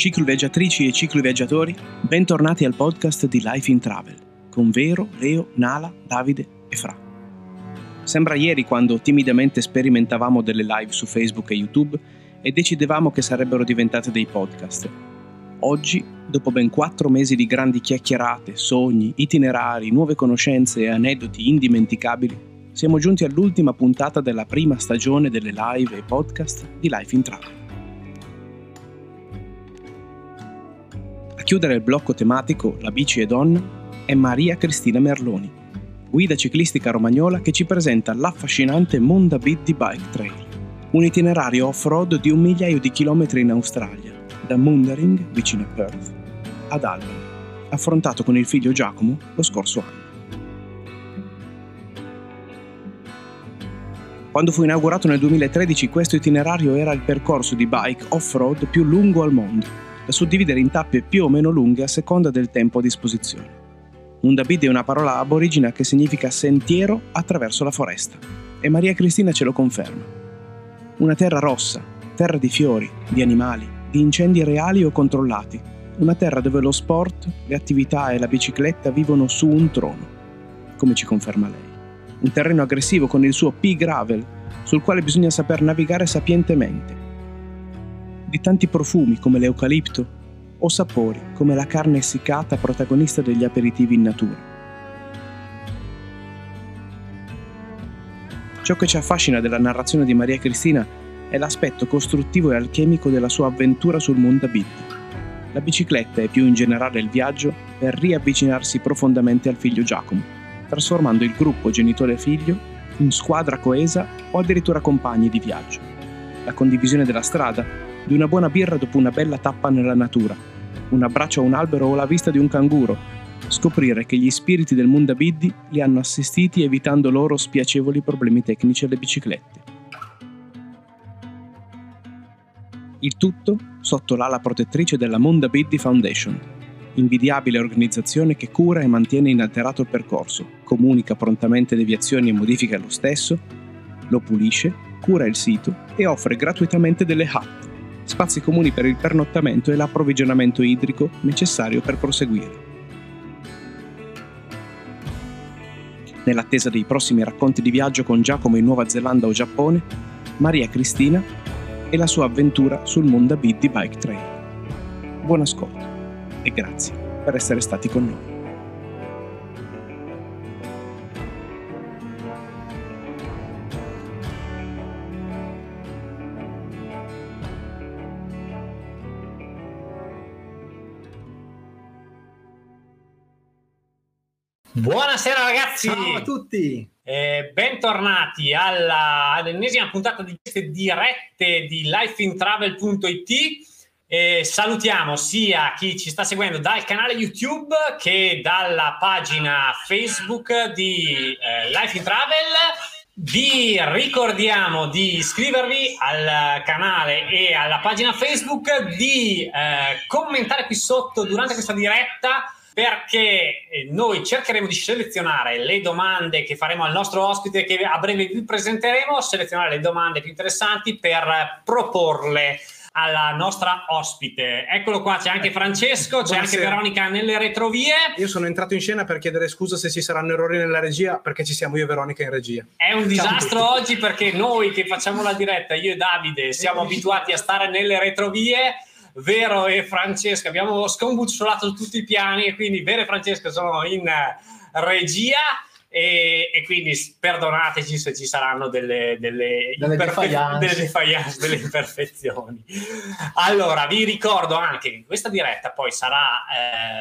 Ciclo viaggiatrici e ciclo viaggiatori, bentornati al podcast di Life in Travel con Vero, Leo, Nala, Davide e Fra. Sembra ieri quando timidamente sperimentavamo delle live su Facebook e YouTube e decidevamo che sarebbero diventate dei podcast. Oggi, dopo ben quattro mesi di grandi chiacchierate, sogni, itinerari, nuove conoscenze e aneddoti indimenticabili, siamo giunti all'ultima puntata della prima stagione delle live e podcast di Life in Travel. Chiudere il blocco tematico La bici e donna è Maria Cristina Merloni, guida ciclistica romagnola che ci presenta l'affascinante Monda Biddi Bike Trail, un itinerario off-road di un migliaio di chilometri in Australia, da Mundering, vicino a Perth, ad Albany, affrontato con il figlio Giacomo lo scorso anno. Quando fu inaugurato nel 2013 questo itinerario era il percorso di bike off-road più lungo al mondo da suddividere in tappe più o meno lunghe a seconda del tempo a disposizione. Undabid è una parola aborigina che significa sentiero attraverso la foresta, e Maria Cristina ce lo conferma. Una terra rossa, terra di fiori, di animali, di incendi reali o controllati, una terra dove lo sport, le attività e la bicicletta vivono su un trono, come ci conferma lei. Un terreno aggressivo con il suo P-Gravel, sul quale bisogna saper navigare sapientemente, di tanti profumi come l'eucalipto o sapori come la carne essiccata protagonista degli aperitivi in natura. Ciò che ci affascina della narrazione di Maria Cristina è l'aspetto costruttivo e alchemico della sua avventura sul Mondabit. La bicicletta e più in generale il viaggio per riavvicinarsi profondamente al figlio Giacomo, trasformando il gruppo genitore-figlio in squadra coesa o addirittura compagni di viaggio. La condivisione della strada di una buona birra dopo una bella tappa nella natura, un abbraccio a un albero o la vista di un canguro, scoprire che gli spiriti del Mundabiddi li hanno assistiti evitando loro spiacevoli problemi tecnici alle biciclette. Il tutto sotto l'ala protettrice della Mundabiddi Foundation, invidiabile organizzazione che cura e mantiene inalterato il percorso, comunica prontamente deviazioni e modifiche allo stesso, lo pulisce, cura il sito e offre gratuitamente delle hut spazi comuni per il pernottamento e l'approvvigionamento idrico necessario per proseguire. Nell'attesa dei prossimi racconti di viaggio con Giacomo in Nuova Zelanda o Giappone, Maria Cristina e la sua avventura sul Monda Biddi Bike Trail. Buon ascolto e grazie per essere stati con noi. Buonasera ragazzi! Ciao a tutti! Eh, bentornati alla, all'ennesima puntata di queste dirette di lifeintravel.it. Eh, salutiamo sia chi ci sta seguendo dal canale YouTube che dalla pagina Facebook di eh, Life in Travel. Vi ricordiamo di iscrivervi al canale e alla pagina Facebook, di eh, commentare qui sotto durante questa diretta perché eh, noi cercheremo di selezionare le domande che faremo al nostro ospite che a breve vi presenteremo, selezionare le domande più interessanti per proporle alla nostra ospite. Eccolo qua, c'è anche Francesco, c'è anche Veronica nelle retrovie. Io sono entrato in scena per chiedere scusa se ci saranno errori nella regia, perché ci siamo io e Veronica in regia. È un disastro oggi perché noi che facciamo la diretta, io e Davide, siamo abituati a stare nelle retrovie Vero e Francesca abbiamo scombussolato tutti i piani e quindi Vero e Francesca sono in regia e, e, quindi perdonateci se ci saranno delle, delle, delle, imperfe- delle defiance, delle imperfezioni. Allora, vi ricordo anche che questa diretta poi sarà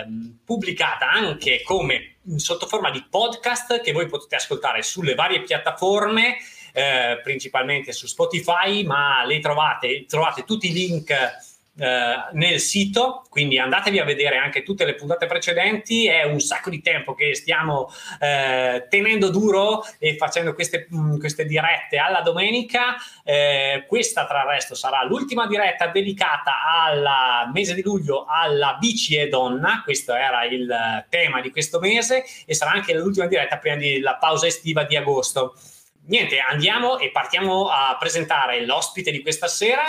ehm, pubblicata anche come sotto forma di podcast che voi potete ascoltare sulle varie piattaforme. Eh, principalmente su Spotify, ma le trovate, trovate tutti i link eh, nel sito, quindi andatevi a vedere anche tutte le puntate precedenti, è un sacco di tempo che stiamo eh, tenendo duro e facendo queste, mh, mm, queste dirette alla domenica, eh, questa tra il resto sarà l'ultima diretta dedicata al mese di luglio alla bici e donna, questo era il tema di questo mese e sarà anche l'ultima diretta prima della pausa estiva di agosto. Niente, andiamo e partiamo a presentare l'ospite di questa sera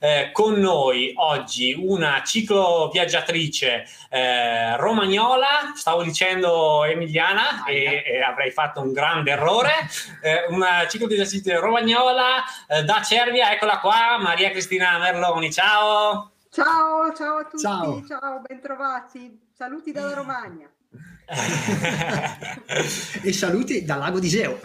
eh, con noi oggi una cicloviaggiatrice eh, romagnola, stavo dicendo Emiliana e, e, avrei fatto un grande errore, eh, una cicloviaggiatrice romagnola eh, da Cervia, eccola qua, Maria Cristina Merloni, ciao! Ciao, ciao a tutti, ciao, ciao bentrovati, saluti dalla Romagna. e saluti dal lago di Geo.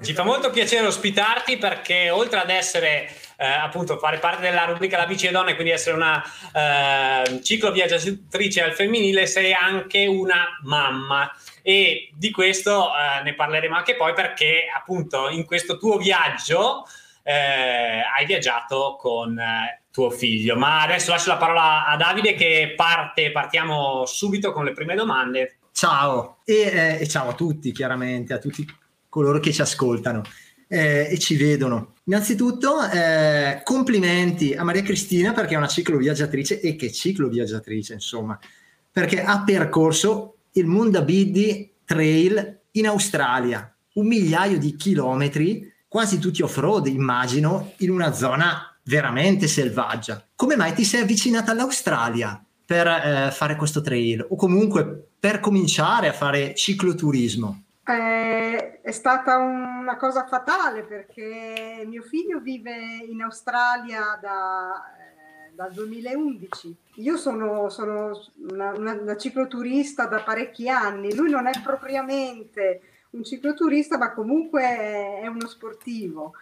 Ci fa molto piacere ospitarti perché oltre ad essere eh, appunto fare parte della rubrica La bici e donne, quindi essere una eh, cicloviaggiatrice al femminile, sei anche una mamma e di questo eh, ne parleremo anche poi perché appunto in questo tuo viaggio eh, hai viaggiato con eh, tuo figlio. Ma adesso lascio la parola a Davide che parte, partiamo subito con le prime domande. Ciao e, eh, e ciao a tutti, chiaramente, a tutti coloro che ci ascoltano eh, e ci vedono. Innanzitutto, eh, complimenti a Maria Cristina perché è una cicloviaggiatrice e che cicloviaggiatrice, insomma, perché ha percorso il Mundabiddi Trail in Australia, un migliaio di chilometri, quasi tutti off-road, immagino, in una zona veramente selvaggia. Come mai ti sei avvicinata all'Australia per eh, fare questo trail o comunque per cominciare a fare cicloturismo? Eh, è stata una cosa fatale perché mio figlio vive in Australia da, eh, dal 2011. Io sono, sono una, una, una, cicloturista da parecchi anni, lui non è propriamente un cicloturista ma comunque è, è uno sportivo.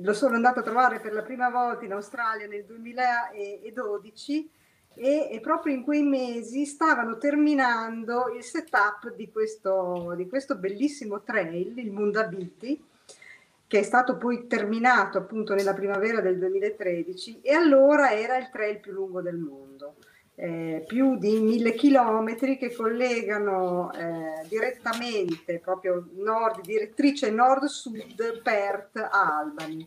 Lo sono andato a trovare per la prima volta in Australia nel 2012 e, e, proprio in quei mesi stavano terminando il setup di questo, di questo bellissimo trail, il Mundabiti, che è stato poi terminato appunto nella primavera del 2013 e allora era il trail più lungo del mondo. Eh, più di mille chilometri che collegano eh, direttamente, proprio nord, direttrice nord-sud, Perth a Albany.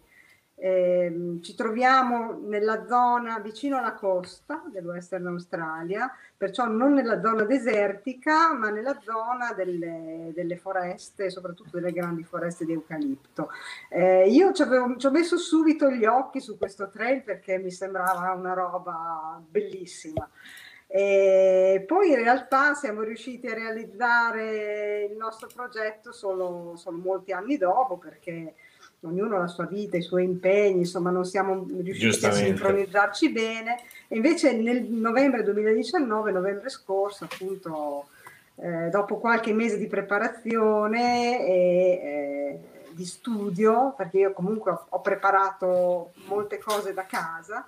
Eh, ci troviamo nella zona vicino alla costa dell'Western Australia, perciò non nella zona desertica, ma nella zona delle, delle foreste, soprattutto delle grandi foreste di eucalipto. Eh, io ci, avevo, ci ho messo subito gli occhi su questo trail perché mi sembrava una roba bellissima. E poi in realtà siamo riusciti a realizzare il nostro progetto solo, solo molti anni dopo perché ognuno ha la sua vita, i suoi impegni, insomma non siamo riusciti a sincronizzarci bene. E invece nel novembre 2019, novembre scorso, appunto, eh, dopo qualche mese di preparazione e eh, di studio, perché io comunque ho, ho preparato molte cose da casa,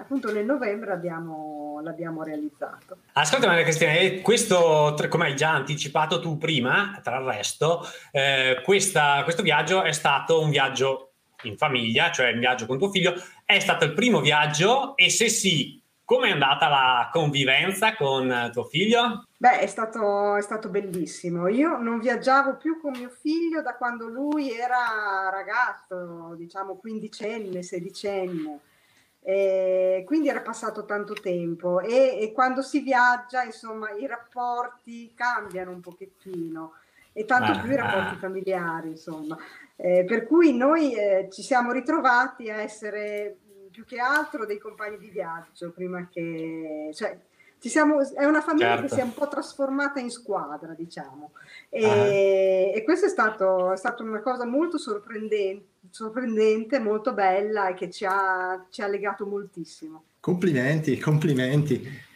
appunto nel novembre abbiamo, l'abbiamo realizzato. Ascolta Maria Cristina, questo, come hai già anticipato tu prima, tra il resto, eh, questa, questo viaggio è stato un viaggio in famiglia, cioè un viaggio con tuo figlio, è stato il primo viaggio e se sì, come è andata la convivenza con tuo figlio? Beh, è stato, è stato, bellissimo. Io non viaggiavo più con mio figlio da quando lui era ragazzo, diciamo quindicenne, sedicenne. Eh, quindi era passato tanto tempo e, e, quando si viaggia, insomma, i rapporti cambiano un pochettino e tanto ah, più i rapporti ah. familiari, insomma. Eh, per cui noi eh, ci siamo ritrovati a essere più che altro dei compagni di viaggio prima che... Cioè, siamo, è una famiglia certo. che si è un po' trasformata in squadra, diciamo. E, uh-huh. e questo è stato, è stato una cosa molto sorprendente, sorprendente, molto bella e che ci ha, ci ha legato moltissimo. Complimenti, complimenti.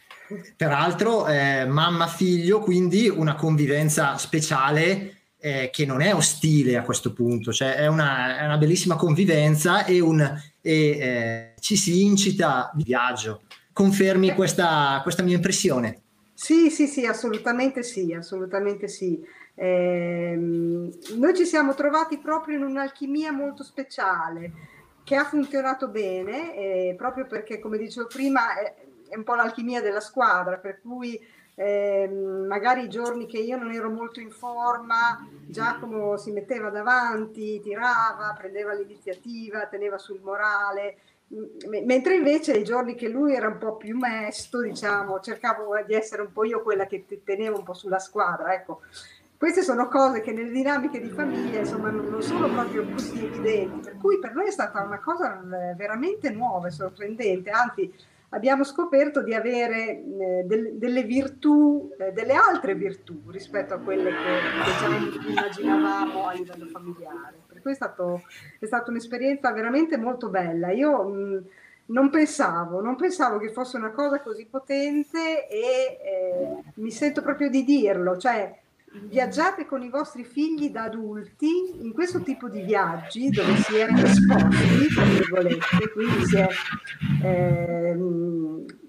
Peraltro, eh, mamma-figlio, quindi una convivenza speciale eh, che non è ostile a questo punto, cioè è una, è una bellissima convivenza e, un, e eh, ci si incita di viaggio confermi questa, questa mia impressione. Sì, sì, sì, assolutamente sì, assolutamente sì. Eh, noi ci siamo trovati proprio in un'alchimia molto speciale che ha funzionato bene, eh, proprio perché, come dicevo prima, è, è, un po' l'alchimia della squadra, per cui eh, magari i giorni che io non ero molto in forma, Giacomo si metteva davanti, tirava, prendeva l'iniziativa, teneva sul morale, mentre invece i giorni che lui era un po' più mesto, diciamo, cercavo di essere un po' io quella che tenevo un po' sulla squadra, ecco. Queste sono cose che nelle dinamiche di famiglia insomma non sono proprio così evidenti, per cui per noi è stata una cosa eh, veramente nuova e sorprendente, anzi abbiamo scoperto di avere eh, del, delle virtù, eh, delle altre virtù rispetto a quelle che, che già immaginavamo a livello familiare. Per cui è, stato, è stata un'esperienza veramente molto bella. Io mh, non pensavo, non pensavo che fosse una cosa così potente e eh, mi sento proprio di dirlo, cioè viaggiate con i vostri figli da adulti in questo tipo di viaggi dove si è esposti, tra virgolette, quindi si è eh,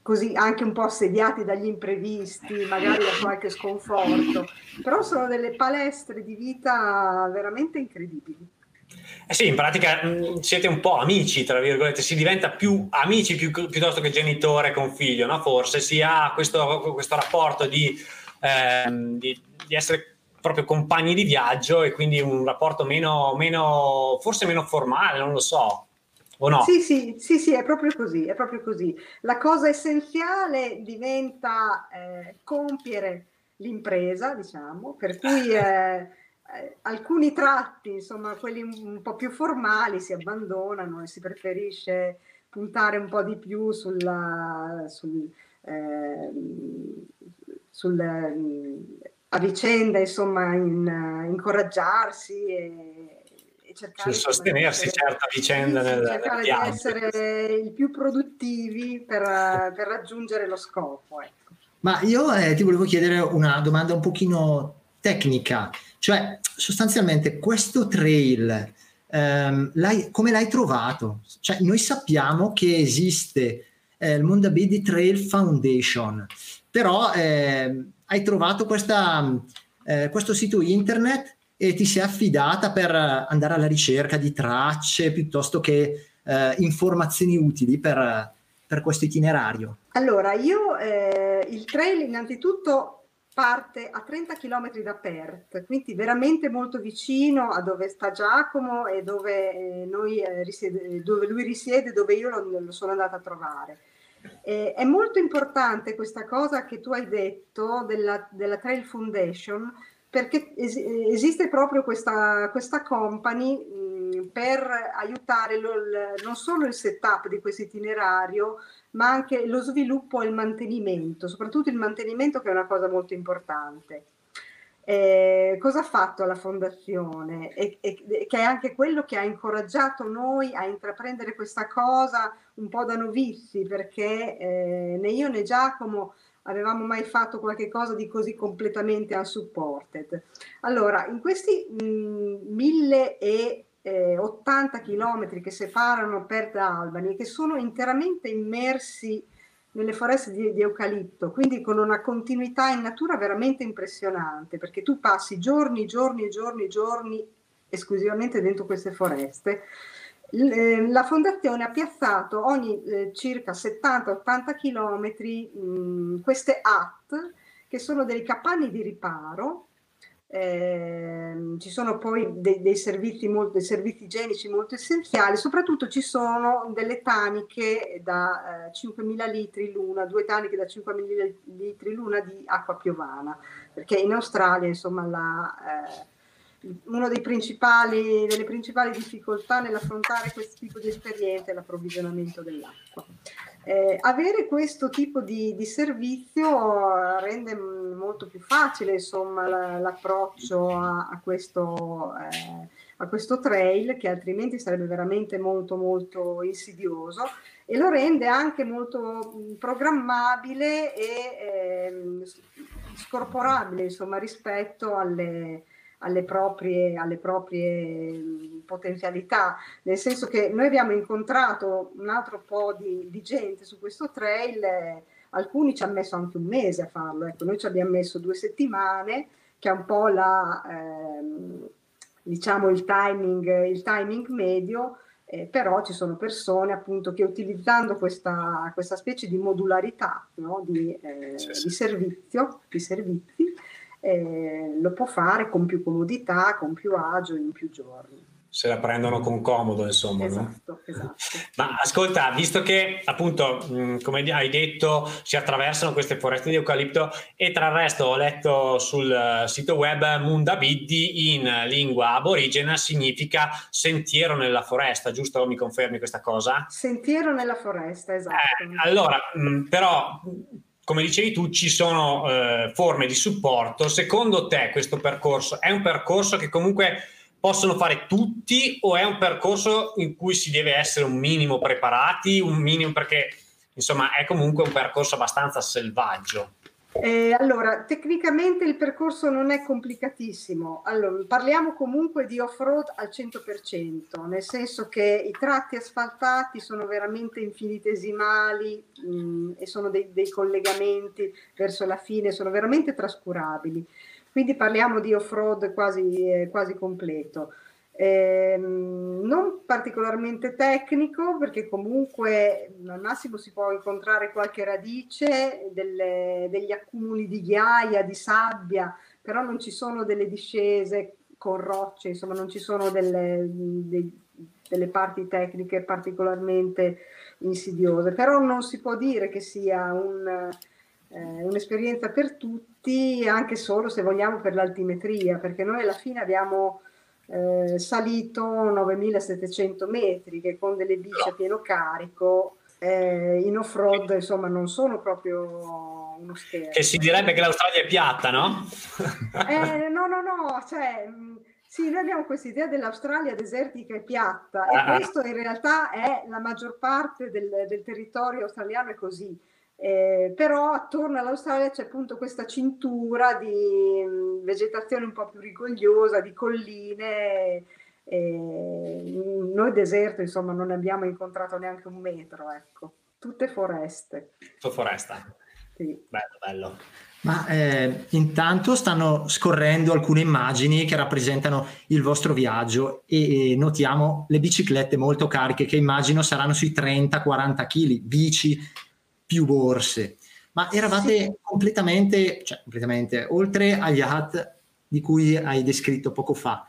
così anche un po' assediati dagli imprevisti, magari da qualche sconforto, però sono delle palestre di vita veramente incredibili. Eh sì, in pratica mh, siete un po' amici, tra virgolette, si diventa più amici più, piuttosto che genitore con figlio, no? Forse si ha questo, questo rapporto di, ehm, di di essere proprio compagni di viaggio e quindi un rapporto meno, meno forse meno formale, non lo so. O no? Sì, sì, sì, sì, è proprio così, è proprio così. La cosa essenziale diventa eh, compiere l'impresa, diciamo, per cui eh, eh, alcuni tratti, insomma, quelli un, po' più formali si abbandonano e si preferisce puntare un po' di più sulla, sul, ehm, sul a vicenda, insomma, in, uh, incoraggiarsi e, e cercare sì, sostenersi, essere, certo, a vicenda sì, nel, cercare nel di essere il più produttivi per, per raggiungere lo scopo. Ecco. Ma io eh, ti volevo chiedere una domanda un pochino tecnica, cioè sostanzialmente questo trail ehm, l'hai, come l'hai trovato? Cioè, noi sappiamo che esiste eh, il Mondabedi Trail Foundation, però eh, hai trovato questa, eh, questo sito internet e ti sei affidata per andare alla ricerca di tracce piuttosto che eh, informazioni utili per, per, questo itinerario? Allora, io eh, il trail innanzitutto parte a 30 km da Perth, quindi veramente molto vicino a dove sta Giacomo e dove, eh, noi, eh, dove lui risiede, dove io lo, lo sono andata a trovare. Eh, è molto importante questa cosa che tu hai detto della, della Trail Foundation perché es- esiste proprio questa, questa company mh, per aiutare lo, l- non solo il setup di questo itinerario, ma anche lo sviluppo e il mantenimento, soprattutto il mantenimento che è una cosa molto importante. Eh, cosa ha fatto la fondazione? E, e, che è anche quello che ha incoraggiato noi a intraprendere questa cosa un po' da novizi, perché eh, né io né Giacomo avevamo mai fatto qualche cosa di così completamente unsupported. Allora, in questi mh, 1080 km che separano Perth da Albany che sono interamente immersi nelle foreste di, di, eucalipto, quindi con una continuità in natura veramente impressionante, perché tu passi giorni, giorni, giorni, giorni esclusivamente dentro queste foreste. Eh, la fondazione ha piazzato ogni eh, circa 70-80 km queste HAT, che sono dei capanni di riparo eh, ci sono poi dei, dei, servizi molto, dei servizi igienici molto essenziali, soprattutto ci sono delle taniche da eh, 5.000 litri l'una, due taniche da 5.000 litri l'una di acqua piovana, perché in Australia insomma la, eh, una delle principali difficoltà nell'affrontare questo tipo di esperienze è l'approvvigionamento dell'acqua. Eh, avere questo tipo di, di, servizio rende molto più facile insomma, l'approccio a, a, questo, eh, a, questo, trail che altrimenti sarebbe veramente molto molto insidioso e lo rende anche molto programmabile e eh, scorporabile insomma, rispetto alle, alle proprie, alle proprie potenzialità, nel senso che noi abbiamo incontrato un altro po' di, di gente su questo trail, eh, alcuni ci hanno messo anche un mese a farlo, ecco, noi ci abbiamo messo due settimane, che è un po' la, ehm, diciamo il timing, il timing medio, eh, però ci sono persone appunto che utilizzando questa, questa specie di modularità no, di, eh, sì, sì. di, servizio, di servizi, eh, lo può fare con più comodità, con più agio in più giorni. se la prendono con comodo, insomma. Esatto, no? esatto. Ma ascolta, visto che appunto, mh, come hai detto, si attraversano queste foreste di eucalipto e tra il resto ho letto sul uh, sito web Mundabiddi in lingua aborigena significa sentiero nella foresta, giusto? Mi confermi questa cosa? Sentiero nella foresta, esatto. Eh, allora, mh, però come dicevi tu, ci sono eh, forme di supporto. Secondo te questo percorso è un percorso che comunque possono fare tutti o è un percorso in cui si deve essere un minimo preparati, un minimo perché insomma è comunque un percorso abbastanza selvaggio? Eh, allora, tecnicamente il percorso non è complicatissimo. Allora, parliamo comunque di off-road al 100%, nel senso che i tratti asfaltati sono veramente infinitesimali mh, mm, e sono dei, dei collegamenti verso la fine, sono veramente trascurabili. Quindi parliamo di off-road quasi, eh, quasi completo. Eh, non particolarmente tecnico perché comunque al massimo si può incontrare qualche radice delle, degli accumuli di ghiaia, di sabbia, però non ci sono delle discese con rocce, insomma non ci sono delle, dei, delle parti tecniche particolarmente insidiose, però non si può dire che sia un eh, un'esperienza per tutti, anche solo se vogliamo per l'altimetria, perché noi alla fine abbiamo eh, salito 9700 metri che con delle bici a pieno carico eh, in off-road insomma non sono proprio uno scherzo. Che si direbbe che l'Australia è piatta, no? eh, no, no, no, cioè... Sì, noi abbiamo questa idea dell'Australia desertica e piatta e ah. questo in realtà è la maggior parte del, del territorio australiano è così eh, però attorno all'Australia c'è appunto questa cintura di mh, mm, vegetazione un po' più rigogliosa, di colline. Eh, noi deserto, insomma, non ne abbiamo incontrato neanche un metro, ecco. Tutte foreste. Tutto foresta. Sì. Bello, bello. Ma eh, intanto stanno scorrendo alcune immagini che rappresentano il vostro viaggio e, e notiamo le biciclette molto cariche che immagino saranno sui 30-40 kg, bici più borse, ma eravate sì. completamente, cioè completamente, oltre agli hat di cui hai descritto poco fa,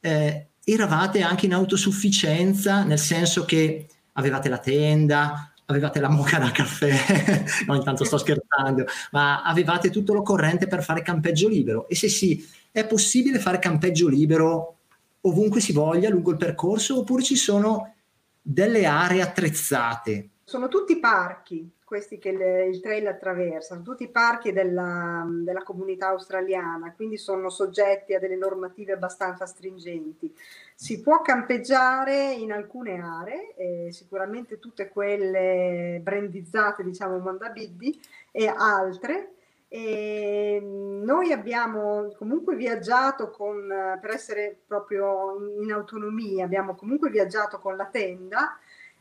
eh, eravate anche in autosufficienza, nel senso che avevate la tenda, avevate la moca da caffè, no intanto sto scherzando, ma avevate tutto l'occorrente per fare campeggio libero? E se sì, è possibile fare campeggio libero ovunque si voglia lungo il percorso oppure ci sono delle aree attrezzate? Sono tutti parchi, questi che il, il trail attraversa, sono tutti parchi della, della, comunità australiana, quindi sono soggetti a delle normative abbastanza stringenti. Si può campeggiare in alcune aree, eh, sicuramente tutte quelle brandizzate, diciamo Mondabiddi, e altre. E noi abbiamo comunque viaggiato con, per essere proprio in autonomia, abbiamo comunque viaggiato con la tenda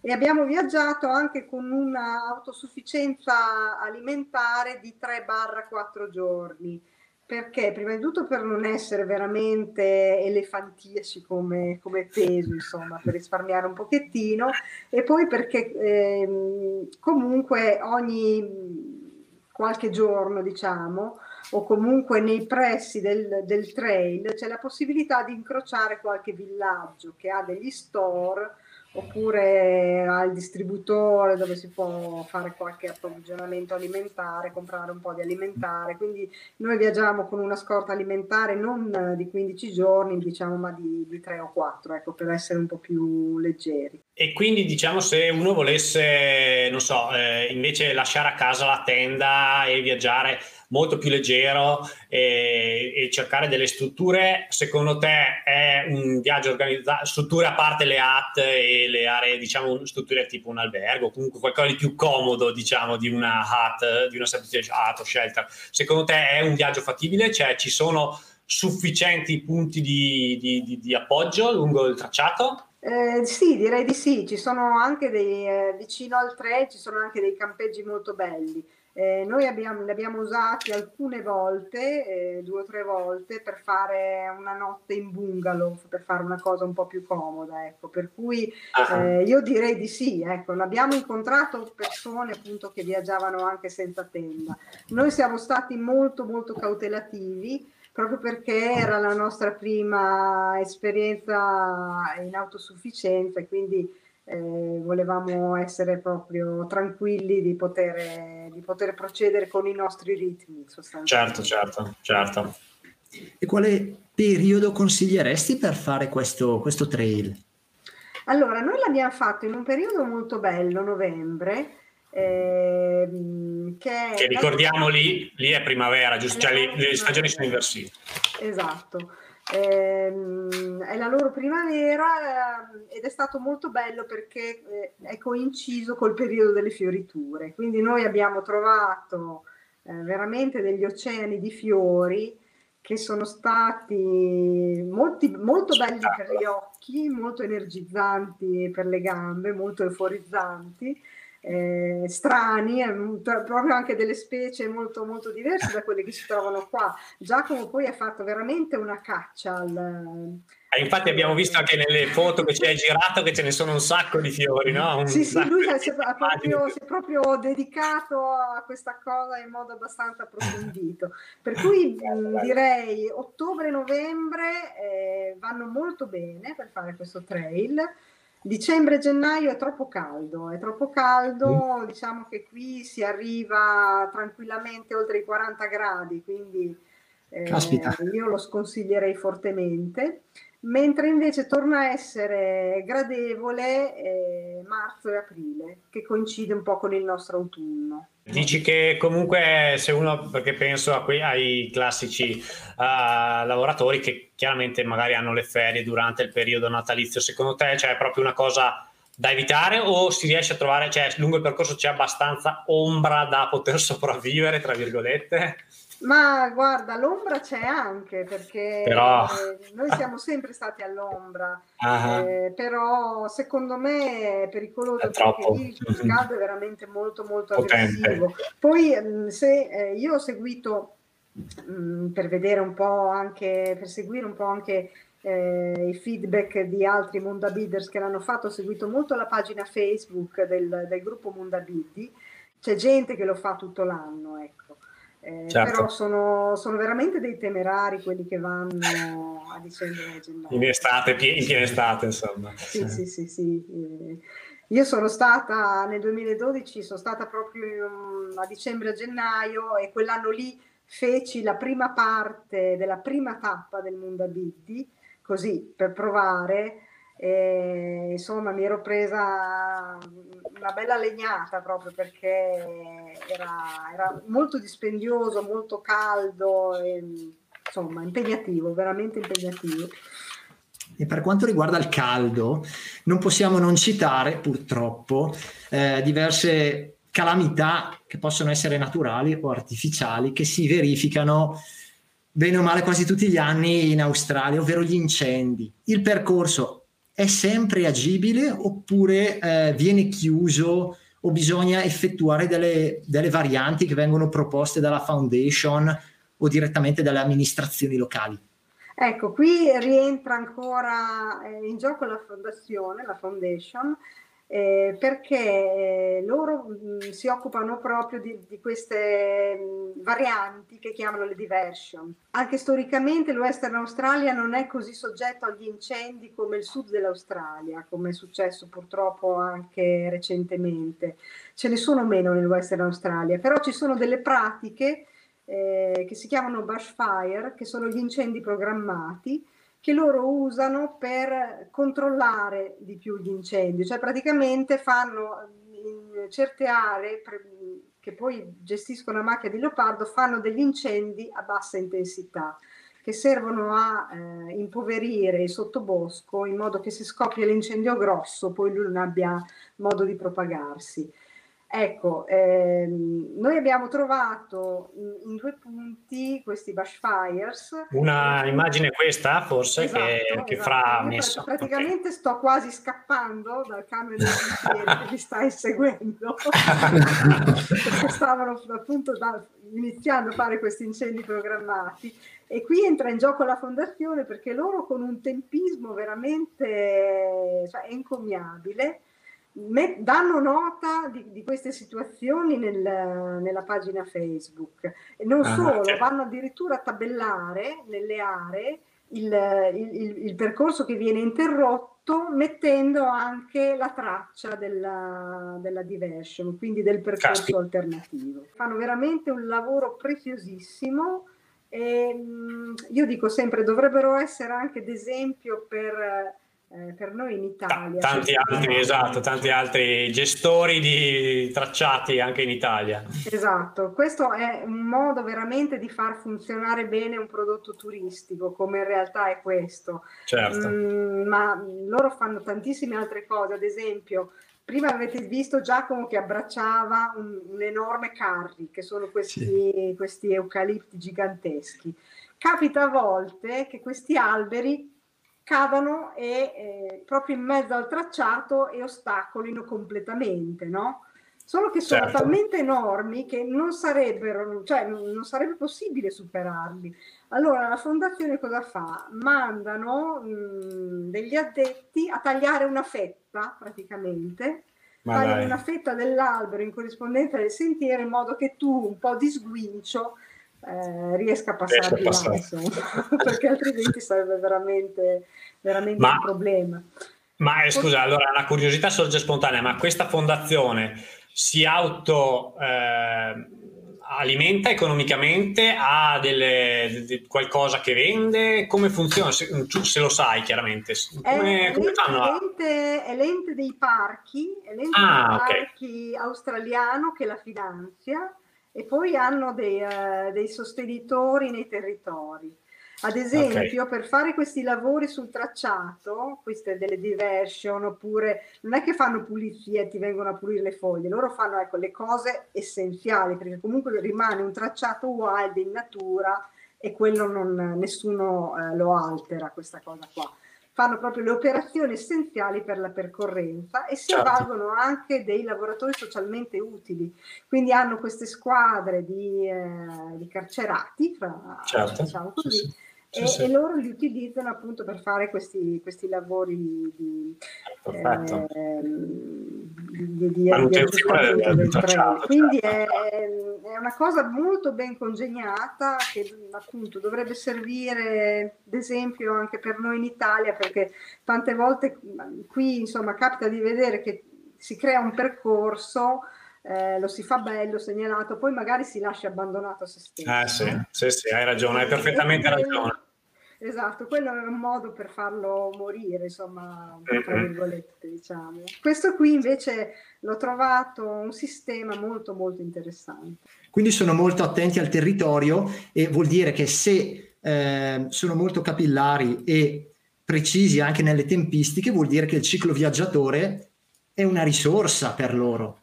e abbiamo viaggiato anche con un'autosufficienza alimentare di 3-4 giorni. Perché? Prima di tutto per non essere veramente elefantiaci come, come peso, insomma, per risparmiare un pochettino, e poi perché eh, comunque ogni qualche giorno, diciamo, o comunque nei pressi del, del trail c'è la possibilità di incrociare qualche villaggio che ha degli store oppure al distributore dove si può fare qualche approvvigionamento alimentare, comprare un po' di alimentare. Quindi noi viaggiamo con una scorta alimentare non di 15 giorni, diciamo, ma di, di 3 o 4, ecco, per essere un po' più leggeri. E quindi diciamo se uno volesse, non so, eh, invece lasciare a casa la tenda e viaggiare molto più leggero e, e, cercare delle strutture, secondo te è un viaggio organizzato, strutture a parte le hut e le aree, diciamo, strutture tipo un albergo, comunque qualcosa di più comodo, diciamo, di una hut, di una semplice hut o shelter. Secondo te è un viaggio fattibile? Cioè ci sono sufficienti punti di, di, di, di appoggio lungo il tracciato? Eh, sì, direi di sì, ci sono anche dei, eh, vicino al trail ci sono anche dei campeggi molto belli. Eh, noi abbiamo, li abbiamo usati alcune volte, eh, due o tre volte, per fare una notte in bungalow, per fare una cosa un po' più comoda. Ecco. Per cui ah. eh, io direi di sì. Ecco. Abbiamo incontrato persone appunto che viaggiavano anche senza tenda. Noi siamo stati molto molto cautelativi proprio perché era la nostra prima esperienza in autosufficienza e quindi eh, volevamo essere proprio tranquilli di poter, di poter procedere con i nostri ritmi. Certo, certo, certo. E quale periodo consiglieresti per fare questo, questo trail? Allora, noi l'abbiamo fatto in un periodo molto bello, novembre, eh, che, che ricordiamo lì, lì è primavera, giusto? Cioè le, le stagioni sono inversite. Esatto. Eh, è la loro primavera eh, ed è stato molto bello perché eh, è coinciso col periodo delle fioriture. Quindi noi abbiamo trovato eh, veramente degli oceani di fiori che sono stati molti, molto belli per gli occhi, molto energizzanti per le gambe, molto euforizzanti, eh, strani, eh, proprio anche delle specie molto, molto diverse da quelle che si trovano qua. Giacomo poi ha fatto veramente una caccia al, eh, infatti abbiamo visto anche nelle foto che ci hai girato che ce ne sono un sacco di fiori, no? Un sì, sì, lui si è, proprio, si è, proprio, dedicato a questa cosa in modo abbastanza approfondito. Per cui mh, direi ottobre-novembre eh, vanno molto bene per fare questo trail. Dicembre e gennaio è troppo caldo, è troppo caldo, mm. diciamo che qui si arriva tranquillamente oltre i 40 gradi, quindi eh, io lo sconsiglierei fortemente mentre invece torna a essere gradevole eh, marzo e aprile, che coincide un po' con il nostro autunno. Dici che comunque se uno, perché penso a quei, ai classici uh, lavoratori che chiaramente magari hanno le ferie durante il periodo natalizio, secondo te cioè, è proprio una cosa da evitare o si riesce a trovare, cioè lungo il percorso c'è abbastanza ombra da poter sopravvivere, tra virgolette? Ma guarda, l'ombra c'è anche perché però... noi siamo sempre stati all'ombra, uh-huh. eh, però secondo me è pericoloso è perché lì il caldo è veramente molto molto Potente. aggressivo. Poi se eh, io ho seguito mh, per vedere un po' anche, per seguire un po' anche eh, i feedback di altri Mundabiders che l'hanno fatto, ho seguito molto la pagina Facebook del, del gruppo Mundabidi, c'è gente che lo fa tutto l'anno, ecco. Eh, certo. Però sono, sono, veramente dei temerari quelli che vanno a dicembre gennaio. In estate, in piena estate, insomma. Sì, sì, sì, sì. Eh, io sono stata nel 2012, sono stata proprio a dicembre e gennaio e quell'anno lì feci la prima parte della prima tappa del Mondabiddi, così per provare e, insomma, mi ero presa una bella legnata proprio perché era, era molto dispendioso, molto caldo, e, insomma, impegnativo, veramente impegnativo. E per quanto riguarda il caldo, non possiamo non citare purtroppo eh, diverse calamità che possono essere naturali o artificiali che si verificano bene o male quasi tutti gli anni in Australia, ovvero gli incendi. Il percorso è sempre agibile oppure eh, viene chiuso o bisogna effettuare delle, delle, varianti che vengono proposte dalla foundation o direttamente dalle amministrazioni locali? Ecco, qui rientra ancora eh, in gioco la fondazione, la foundation, eh, perché eh, loro mh, mm, si occupano proprio di, di queste mh, mm, varianti che chiamano le diversion. Anche storicamente l'Western Australia non è così soggetto agli incendi come il sud dell'Australia, come è successo purtroppo anche recentemente. Ce ne sono meno nel Western Australia, però ci sono delle pratiche eh, che si chiamano bushfire, che sono gli incendi programmati, che loro usano per controllare di più gli incendi, cioè praticamente fanno in certe aree che poi gestiscono la macchia di leopardo, fanno degli incendi a bassa intensità che servono a eh, impoverire il sottobosco in modo che se scoppia l'incendio grosso poi lui non abbia modo di propagarsi. Ecco, ehm, noi abbiamo trovato in, in, due punti questi bushfires. Una immagine questa forse esatto, che, esatto. che Fra messo. Praticamente okay. sto quasi scappando dal camion del che mi stai seguendo, perché stavano appunto da, iniziando a fare questi incendi programmati. E qui entra in gioco la fondazione perché loro con un tempismo veramente cioè, encomiabile danno nota di, di queste situazioni nel- nella pagina Facebook e non Ah, solo, ok. vanno addirittura a tabellare nelle aree il, il- il- percorso che viene interrotto mettendo anche la traccia della, della diversion, quindi del percorso Caspita. alternativo. Fanno veramente un lavoro preziosissimo e mh, io dico sempre dovrebbero essere anche d'esempio per, eh, per noi in Ta- Italia. tanti perché- altri, esatto, tanti altri gestori di tracciati anche in Italia. Esatto, questo è un modo veramente di far funzionare bene un prodotto turistico, come in realtà è questo. Certo. Mm, ma loro fanno tantissime altre cose, ad esempio, prima avete visto Giacomo che abbracciava un, un enorme carri, che sono questi, questi eucalipti giganteschi. Capita a volte che questi alberi cadano e, eh, proprio in mezzo al tracciato e ostacolino completamente, no? Solo che sono Certo. talmente enormi che non sarebbero, cioè non sarebbe possibile superarli. Allora la fondazione cosa fa? Mandano mh, degli addetti a tagliare una fetta praticamente, Ma tagliano dai. una fetta dell'albero in corrispondenza del sentiero in modo che tu un po' di sguincio eh, riesca a passare passare. insomma, perché altrimenti sarebbe veramente, veramente Ma- un problema. Ma eh, scusa, allora una curiosità sorge spontanea, ma questa fondazione si auto eh, alimenta economicamente, ha delle, de- qualcosa che vende? Come funziona? Se, tu se lo sai chiaramente. Come, È come l'ente, è l'ente dei parchi, è l'ente Ah, dei ok. parchi australiano che la finanzia e poi hanno dei, eh, dei sostenitori nei territori. Ad esempio, per fare questi lavori sul tracciato, queste delle diversion, oppure non è che fanno pulizia e ti vengono a pulire le foglie, loro fanno ecco, le cose essenziali, perché comunque rimane un tracciato wild in natura e quello non, nessuno eh, lo altera, questa cosa qua. Fanno proprio le operazioni essenziali per la percorrenza e si Certo. avvalgono anche dei lavoratori socialmente utili. Quindi hanno queste squadre di, eh, di carcerati, fra- Certo. diciamo Sì, così, sì. Sì, e, sì. e loro li utilizzano appunto per fare questi, questi lavori di, Perfetto. ehm, di, di, Manutenzione del- del treno. Quindi certo. è, è una cosa molto ben congegnata che appunto dovrebbe servire d'esempio anche per noi in Italia perché tante volte qui insomma capita di vedere che si crea un percorso eh, lo si fa bello, segnalato, poi magari si lascia abbandonato a se stesso. Eh sì, sì, sì, hai ragione, hai perfettamente ragione. Esatto, quello è un modo per farlo morire, insomma, tra Mhm. virgolette, diciamo. Questo qui invece l'ho trovato un sistema molto molto interessante. Quindi sono molto attenti al territorio e vuol dire che se eh, sono molto capillari e precisi anche nelle tempistiche, vuol dire che il ciclo viaggiatore è una risorsa per loro.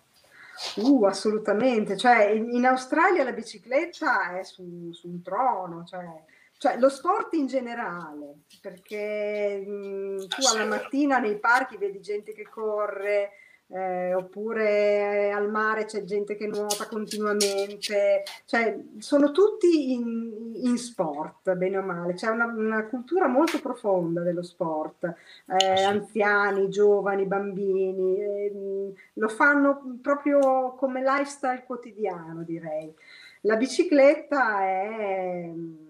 Uh, assolutamente, cioè in, in Australia la bicicletta è su, su un trono, cioè, cioè lo sport in generale, perché mh, tu alla mattina nei parchi vedi gente che corre, eh, oppure al mare c'è gente che nuota continuamente, cioè sono tutti in, in sport, bene o male, c'è una, una cultura molto profonda dello sport, eh, sì. anziani, giovani, bambini, ehm, lo fanno proprio come lifestyle quotidiano, direi. La bicicletta è, mm,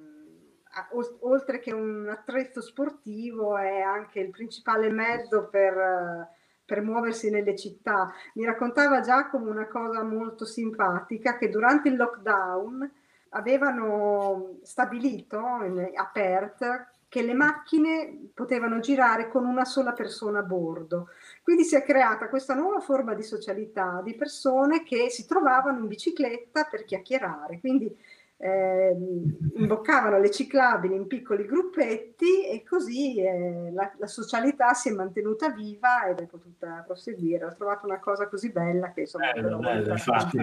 oltre che un attrezzo sportivo, è anche il principale mezzo per, per muoversi nelle città. Mi raccontava Giacomo una cosa molto simpatica, che durante il lockdown avevano stabilito a Perth che le macchine potevano girare con una sola persona a bordo. Quindi si è creata questa nuova forma di socialità di persone che si trovavano in bicicletta per chiacchierare. Quindi ehm, imboccavano le ciclabili in piccoli gruppetti e così eh, la, la socialità si è mantenuta viva ed è potuta proseguire. Ho trovato una cosa così bella che insomma Bello, bello, infatti.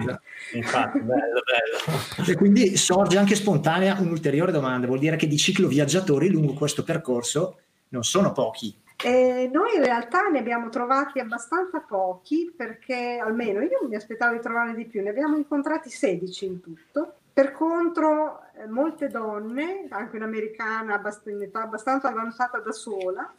Infatti, bello, bello. E quindi sorge anche spontanea un'ulteriore domanda, vuol dire che di cicloviaggiatori lungo questo percorso non sono pochi. Eh, noi in realtà ne abbiamo trovati abbastanza pochi perché almeno io mi aspettavo di trovarne di più, ne abbiamo incontrati 16 in tutto. Per contro, eh, molte donne, anche un'americana in età abbastanza avanzata da sola,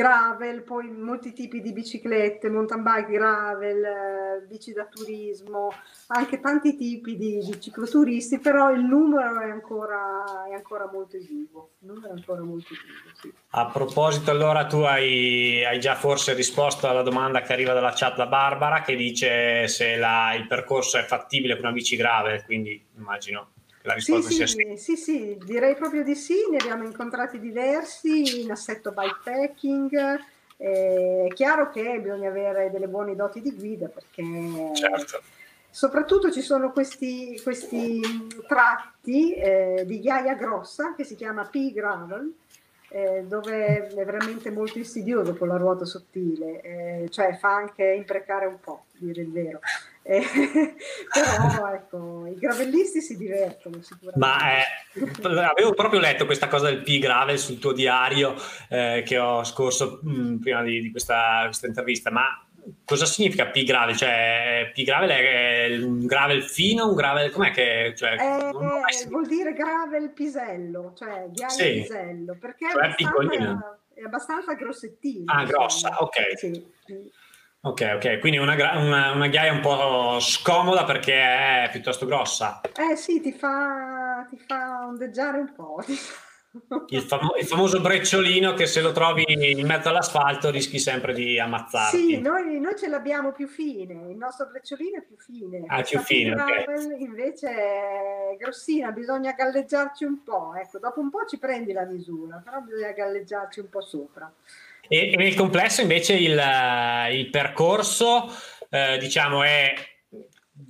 gravel, poi molti tipi di biciclette, mountain bike, gravel, eh, bici da turismo, anche tanti tipi di, di cicloturisti, però il numero è ancora, è ancora molto è ancora molto esiguo, sì. A proposito, allora tu hai, hai, già forse risposto alla domanda che arriva dalla chat da Barbara che dice se la, il percorso è fattibile con una bici grave, quindi immagino la risposta sì, sia sì. Sì, sì, direi proprio di sì, ne abbiamo incontrati diversi in assetto bikepacking. Eh, è chiaro che bisogna avere delle buone doti di guida perché certo. soprattutto ci sono questi, questi tratti eh, di ghiaia grossa che si chiama P-Gravel eh, dove è veramente molto insidioso con la ruota sottile, eh, cioè fa anche imprecare un po', dire il vero. Eh, però ecco, i gravellisti si divertono sicuramente. Ma eh, avevo proprio letto questa cosa del P gravel sul tuo diario eh, che ho scorso mh, mm, prima di, di questa, questa, intervista, ma cosa significa P gravel? Cioè, P gravel è un gravel fino, un gravel com'è che cioè, eh, vuol dire gravel pisello, cioè ghiaia sì. pisello, perché cioè, è, abbastanza, è abbastanza grossettino. Ah, grossa, ok. Sì. Ok, ok, quindi una, una, una, ghiaia un po' scomoda perché è piuttosto grossa. Eh sì, ti fa, ti fa ondeggiare un po'. Il, famo- il, famoso brecciolino che se lo trovi in mezzo all'asfalto rischi sempre di ammazzarti. Sì, noi, noi ce l'abbiamo più fine, il nostro brecciolino è più fine. Ah, più fine, okay. invece è grossina, bisogna galleggiarci un po', ecco, dopo un po' ci prendi la misura, però bisogna galleggiarci un po' sopra. E, e nel complesso invece il, il percorso, eh, diciamo, è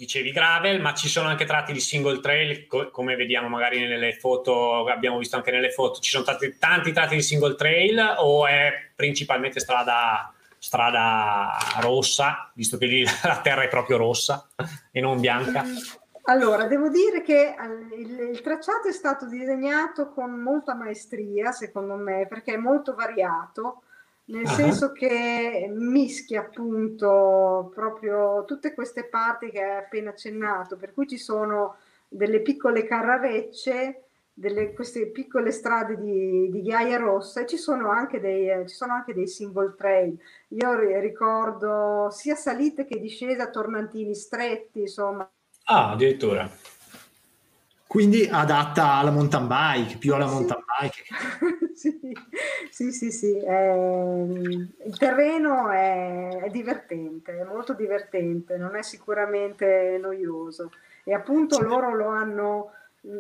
dicevi gravel, ma ci sono anche tratti di single trail, co- come vediamo magari nelle foto, abbiamo visto anche nelle foto, ci sono tanti, tanti tratti di single trail o è principalmente strada, strada rossa, visto che lì la terra è proprio rossa e non bianca? Allora, devo dire che il, il, tracciato è stato disegnato con molta maestria, secondo me, perché è molto variato nel uh-huh. senso che mischia appunto proprio tutte queste parti che hai appena accennato, per cui ci sono delle piccole carrarecce, delle, queste piccole strade di, di ghiaia rossa e ci sono, anche dei, ci sono anche dei single trail. Io ricordo sia salite che discese tornantini stretti, insomma. Ah, addirittura quindi adatta alla mountain bike, più alla mountain bike. sì, sì, sì, sì. Eh, il terreno è, è, divertente, è molto divertente, non è sicuramente noioso e appunto sì. loro lo hanno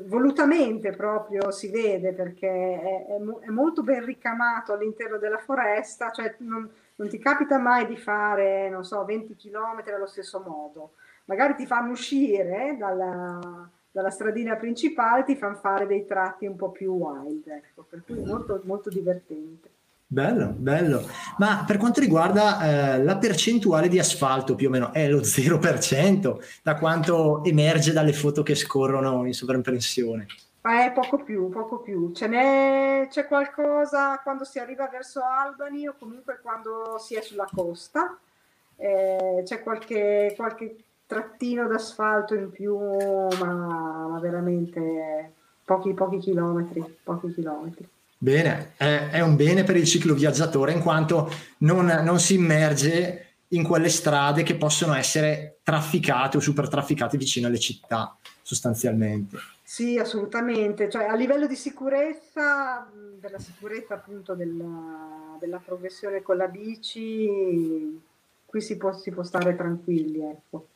volutamente proprio si vede perché è, è, è molto ben ricamato all'interno della foresta, cioè non, non ti capita mai di fare, non so, 20 km allo stesso modo, magari ti fanno uscire dalla dalla stradina principale ti fanno fare dei tratti un po' più wild, ecco, per cui molto, molto divertente. Bello, bello. Ma per quanto riguarda eh, la percentuale di asfalto, più o meno è lo 0%, da quanto emerge dalle foto che scorrono in sovraimpressione? Eh, poco più, poco più. Ce n'è, c'è qualcosa quando si arriva verso Albany o comunque quando si è sulla costa. Eh, c'è qualche, qualche trattino d'asfalto in più, ma, ma veramente pochi, pochi chilometri, pochi chilometri. Bene, è, è, un bene per il cicloviaggiatore in quanto non, non, si immerge in quelle strade che possono essere trafficate o super trafficate vicino alle città, sostanzialmente. Sì, assolutamente. Cioè, a livello di sicurezza, della sicurezza appunto della, della progressione con la bici, qui si può, si può stare tranquilli, ecco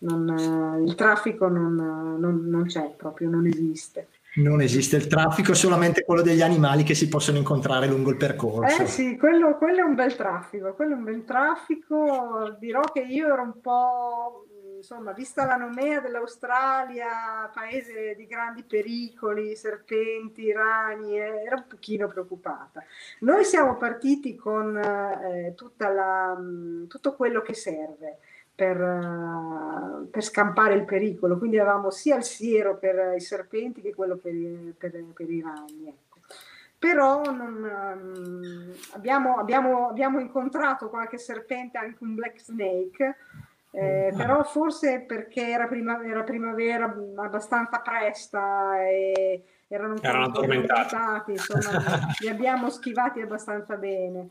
non, il traffico non, non, non, c'è proprio, non esiste. Non esiste il traffico, solamente quello degli animali che si possono incontrare lungo il percorso. Eh sì, quello, quello è un bel traffico, quello è un bel traffico. Dirò che io ero un po', insomma, vista la nomea dell'Australia, paese di grandi pericoli, serpenti, ragni, eh, ero un pochino preoccupata. Noi siamo partiti con eh, la, tutto quello che serve per, eh, per, scampare il pericolo. Quindi avevamo sia il siero per i serpenti che quello per, i, per, per i ragni. Ecco. Però non, um, abbiamo, abbiamo, abbiamo, incontrato qualche serpente, anche un black snake, eh, mm. però forse perché era, prima, era primavera abbastanza presta e erano po' addormentati, insomma, li abbiamo schivati abbastanza bene.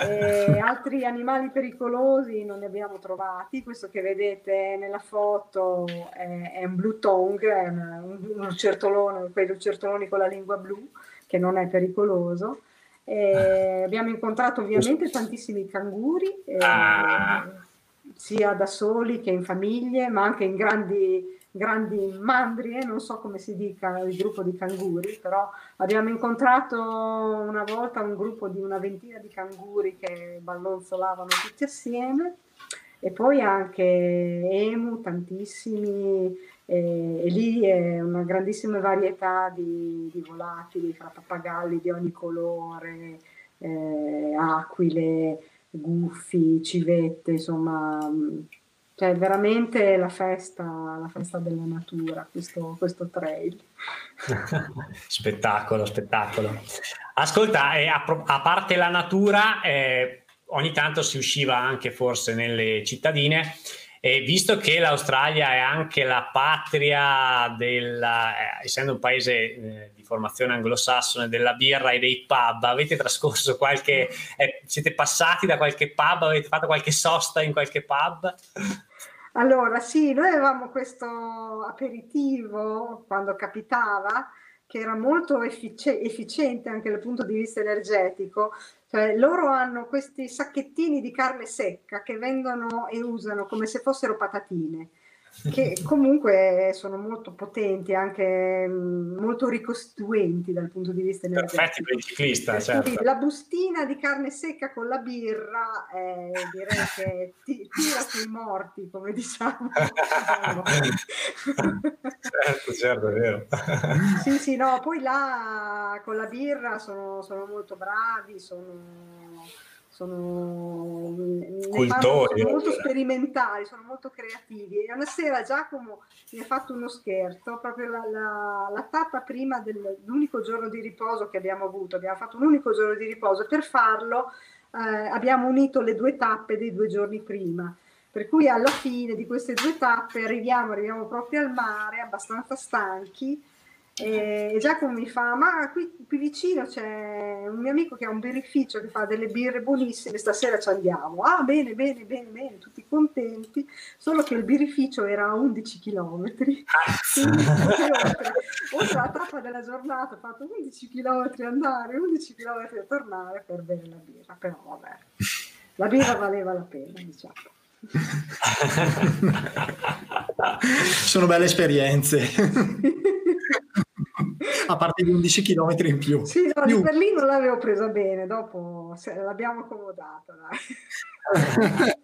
E altri animali pericolosi non ne abbiamo trovati. Questo che vedete nella foto è, è un blue tongue, è un, un lucertolone, quei lucertoloni con la lingua blu, che non è pericoloso. E abbiamo incontrato ovviamente tantissimi canguri, eh, Ah. sia da soli che in famiglie, ma anche in grandi, grandi mandrie, non so come si dica il gruppo di canguri, però abbiamo incontrato una volta un gruppo di una ventina di canguri che ballonzolavano tutti assieme e poi anche emu, tantissimi, e, e lì è una grandissima varietà di, di volatili, fra pappagalli di ogni colore, eh, aquile, gufi, civette, insomma, cioè veramente la festa, la festa della natura, questo, questo trail. spettacolo, spettacolo. Ascolta, eh, a, a parte la natura, eh, ogni tanto si usciva anche forse nelle cittadine. E visto che l'Australia è anche la patria della, eh, essendo un paese eh, di formazione anglosassone della birra e dei pub, avete trascorso qualche, eh, siete passati da qualche pub, avete fatto qualche sosta in qualche pub? Allora, sì, noi avevamo questo aperitivo quando capitava, che era molto effic- efficiente anche dal punto di vista energetico. Cioè, loro hanno questi sacchettini di carne secca che vendono e usano come se fossero patatine, che comunque sono molto potenti, anche mh, molto ricostituenti dal punto di vista energetico. Perfetti per il ciclista, certo. cui la bustina di carne secca con la birra, eh, direi che ti- tira sui morti, come diciamo. certo, certo, è vero. sì, sì, no, poi là con la birra sono, sono molto bravi, sono, sono, Cultori, sono molto sperimentali, sono molto creativi. E una sera Giacomo mi ha fatto uno scherzo, proprio la, la- la tappa prima dell'unico giorno di riposo che abbiamo avuto, abbiamo fatto un unico giorno di riposo, per farlo eh, abbiamo unito le due tappe dei due giorni prima. Per cui alla fine di queste due tappe arriviamo, arriviamo proprio al mare, abbastanza stanchi. E Giacomo mi fa: Ma qui, qui vicino c'è un mio amico che ha un birrificio che fa delle birre buonissime, stasera ci andiamo. Ah, bene, bene, bene, bene, tutti contenti. Solo che il birrificio era a 11 km. Oltre, oltre la tappa della giornata ho fatto 11 km andare, 11 km tornare per bere la birra. Però vabbè, la birra valeva la pena, diciamo. Sono belle esperienze. A parte gli 11 km in più. Sì, no, Più. non l'avevo presa bene, dopo l'abbiamo accomodata.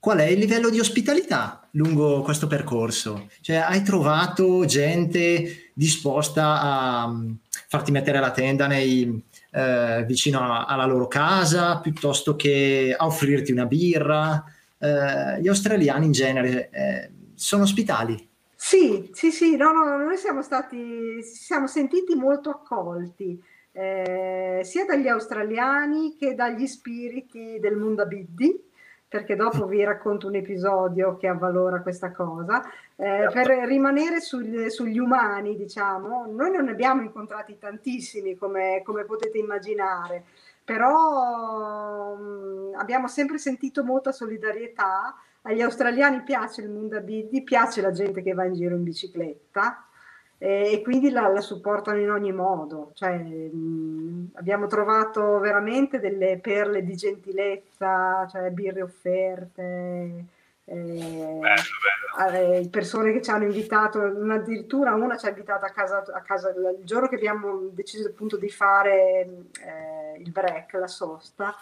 Qual è il livello di ospitalità lungo questo percorso? Cioè, hai trovato gente disposta a mm, farti mettere la tenda nei, eh, vicino a- alla loro casa piuttosto che a offrirti una birra? Eh, gli australiani in genere eh, sono ospitali. Sì, sì, sì, no, no, noi siamo stati, ci siamo sentiti molto accolti, eh, sia dagli australiani che dagli spiriti del Mundabiddi, perché dopo vi racconto un episodio che avvalora questa cosa. Eh, per rimanere sul- sugli umani, diciamo, noi non ne abbiamo incontrati tantissimi, come, come potete immaginare, però mh, abbiamo sempre sentito molta solidarietà. Agli australiani piace il Mundabiddi, piace la gente che va in giro in bicicletta eh, e quindi la, la supportano in ogni modo. Cioè, mh, abbiamo trovato veramente delle perle di gentilezza, cioè birre offerte. eh, eh, persone che ci hanno invitato, addirittura una ci ha invitato a casa, a casa il giorno che abbiamo deciso appunto di fare eh, il break, la sosta,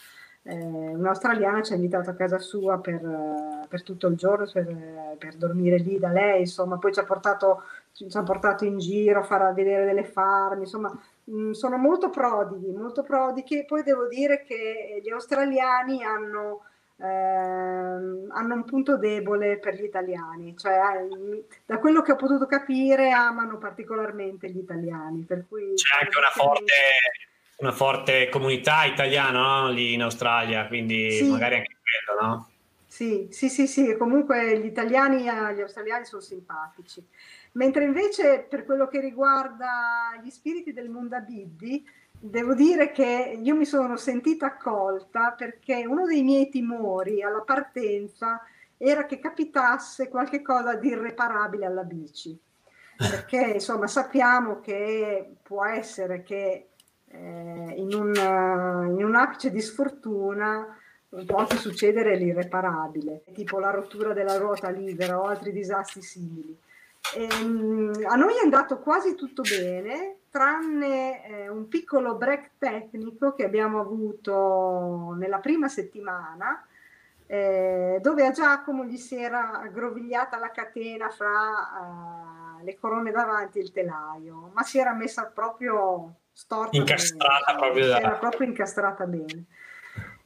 eh, un'australiana ci ha invitato a casa sua per, eh, per tutto il giorno, per, eh, per dormire lì da lei, insomma, poi ci ha portato, ci ha portato in giro a far vedere delle farm, insomma, mh, sono molto prodighi, molto prodighi. Poi devo dire che gli australiani hanno ehm, hanno un punto debole per gli italiani, cioè eh, da quello che ho potuto capire amano particolarmente gli italiani, per cui C'è anche una forte, una forte comunità italiana no? lì in Australia, quindi Sì. magari anche quello, no? Sì, sì, sì, sì, comunque gli italiani agli australiani sono simpatici. Mentre invece per quello che riguarda gli spiriti del Mundabiddi, devo dire che io mi sono sentita accolta perché uno dei miei timori alla partenza era che capitasse qualche cosa di irreparabile alla bici. Perché insomma sappiamo che può essere che eh, in, un, in un apice di sfortuna può anche succedere l'irreparabile, tipo la rottura della ruota libera o altri disastri simili. E, ehm, a noi è andato quasi tutto bene, tranne eh, un piccolo break tecnico che abbiamo avuto nella prima settimana, eh, dove a Giacomo gli si era aggrovigliata la catena fra uh, le corone davanti e il telaio, ma si era messa proprio storta. Incastrata bene, proprio. Era proprio incastrata bene.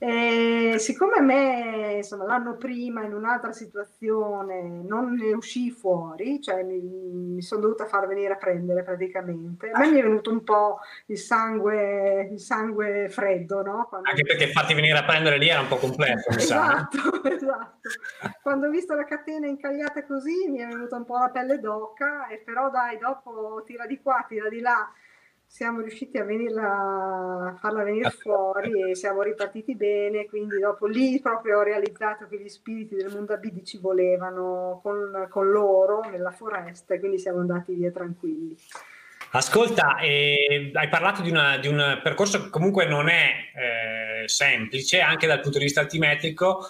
E siccome a me insomma, l'anno prima in un'altra situazione non ne uscì fuori, cioè mi, mi sono dovuta far venire a prendere praticamente, a me mi è venuto un po' il sangue, il sangue freddo, no? Quando Anche perché farti venire a prendere lì era un po' complesso, esatto, esatto. Quando ho visto la catena incagliata così mi è venuta un po' la pelle d'oca, e però dai, dopo tira di qua, tira di là siamo riusciti a, venirla, a farla venire fuori e siamo ripartiti bene, quindi dopo lì proprio ho realizzato che gli spiriti del mondo Abidi ci volevano con, con loro nella foresta e quindi siamo andati via tranquilli. Ascolta, eh, hai parlato di, una, di, un percorso che comunque non è eh, semplice anche dal punto di vista altimetrico,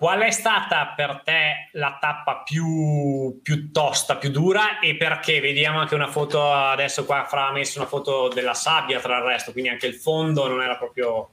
Qual è stata per te la tappa più, più, tosta, più dura e perché? Vediamo anche una foto, adesso qua Fra ha messo una foto della sabbia tra il resto, quindi anche il fondo non era proprio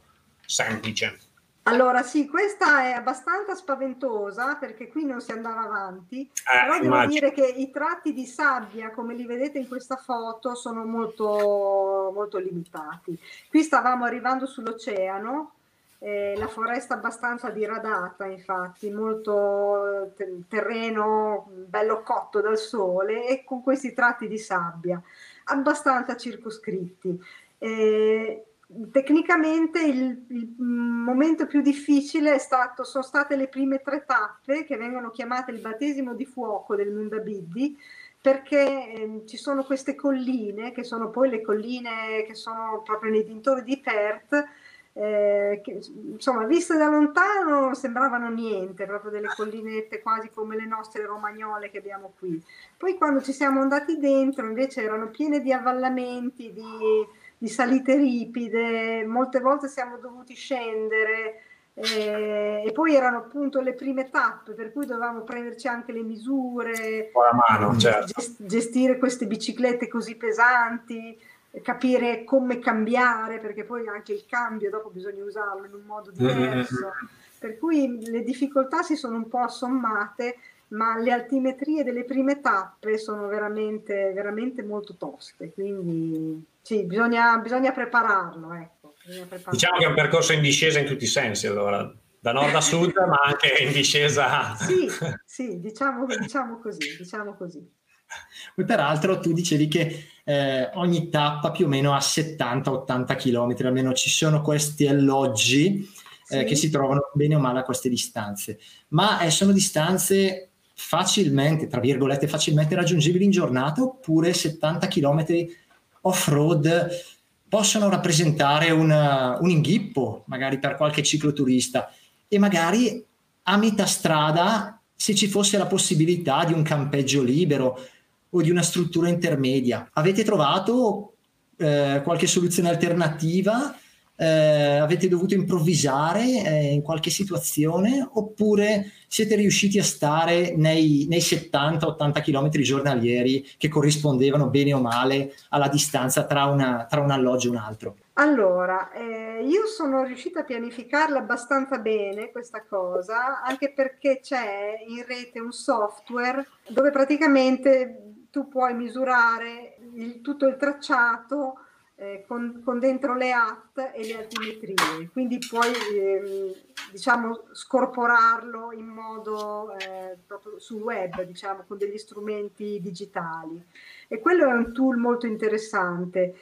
semplice. Allora sì, questa è abbastanza spaventosa perché qui non si andava avanti, eh, però devo immagino. dire che i tratti di sabbia, come li vedete in questa foto, sono molto, molto limitati. Qui stavamo arrivando sull'oceano, eh, la foresta abbastanza diradata, infatti, molto eh, terreno bello cotto dal sole e con questi tratti di sabbia abbastanza circoscritti. Eh, tecnicamente il, il, momento più difficile stato, sono state le prime tre tappe che vengono chiamate il battesimo di fuoco del Mundabiddi perché eh, ci sono queste colline che sono poi le colline che sono proprio nei dintorni di Perth eh, che insomma viste da lontano sembravano niente, proprio delle collinette quasi come le nostre romagnole che abbiamo qui. Poi quando ci siamo andati dentro invece erano piene di avvallamenti, di, di salite ripide, molte volte siamo dovuti scendere. Eh, e poi erano appunto le prime tappe per cui dovevamo prenderci anche le misure, mano, certo. gestire queste biciclette così pesanti capire come cambiare, perché poi anche il cambio dopo bisogna usarlo in un modo diverso. Mm-hmm. Per cui le difficoltà si sono un po' assommate, ma le altimetrie delle prime tappe sono veramente, veramente molto toste. Quindi sì, bisogna, bisogna prepararlo. Ecco, bisogna prepararlo. Diciamo che è un percorso in discesa in tutti i sensi, allora da nord a sud, ma anche in discesa. Sì, sì diciamo, diciamo così, diciamo così. Poi peraltro tu dicevi che eh, ogni tappa più o meno a 70-80 km, almeno ci sono questi alloggi eh, sì. che si trovano bene o male a queste distanze, ma eh, sono distanze facilmente, tra virgolette, facilmente raggiungibili in giornata oppure 70 km off-road possono rappresentare una, un inghippo magari per qualche cicloturista e magari a metà strada se ci fosse la possibilità di un campeggio libero o di una struttura intermedia. Avete trovato eh, qualche soluzione alternativa? Eh, avete dovuto improvvisare eh, in qualche situazione oppure siete riusciti a stare nei, nei 70-80 km giornalieri che corrispondevano bene o male alla distanza tra, una, tra un alloggio e un altro? Allora, eh, io sono riuscita a pianificarla abbastanza bene questa cosa, anche perché c'è in rete un software dove praticamente tu puoi misurare il, tutto il tracciato eh, con, con, dentro le app e le altimetrie, quindi puoi eh, diciamo scorporarlo in modo eh, proprio sul web, diciamo, con degli strumenti digitali. E quello è un tool molto interessante.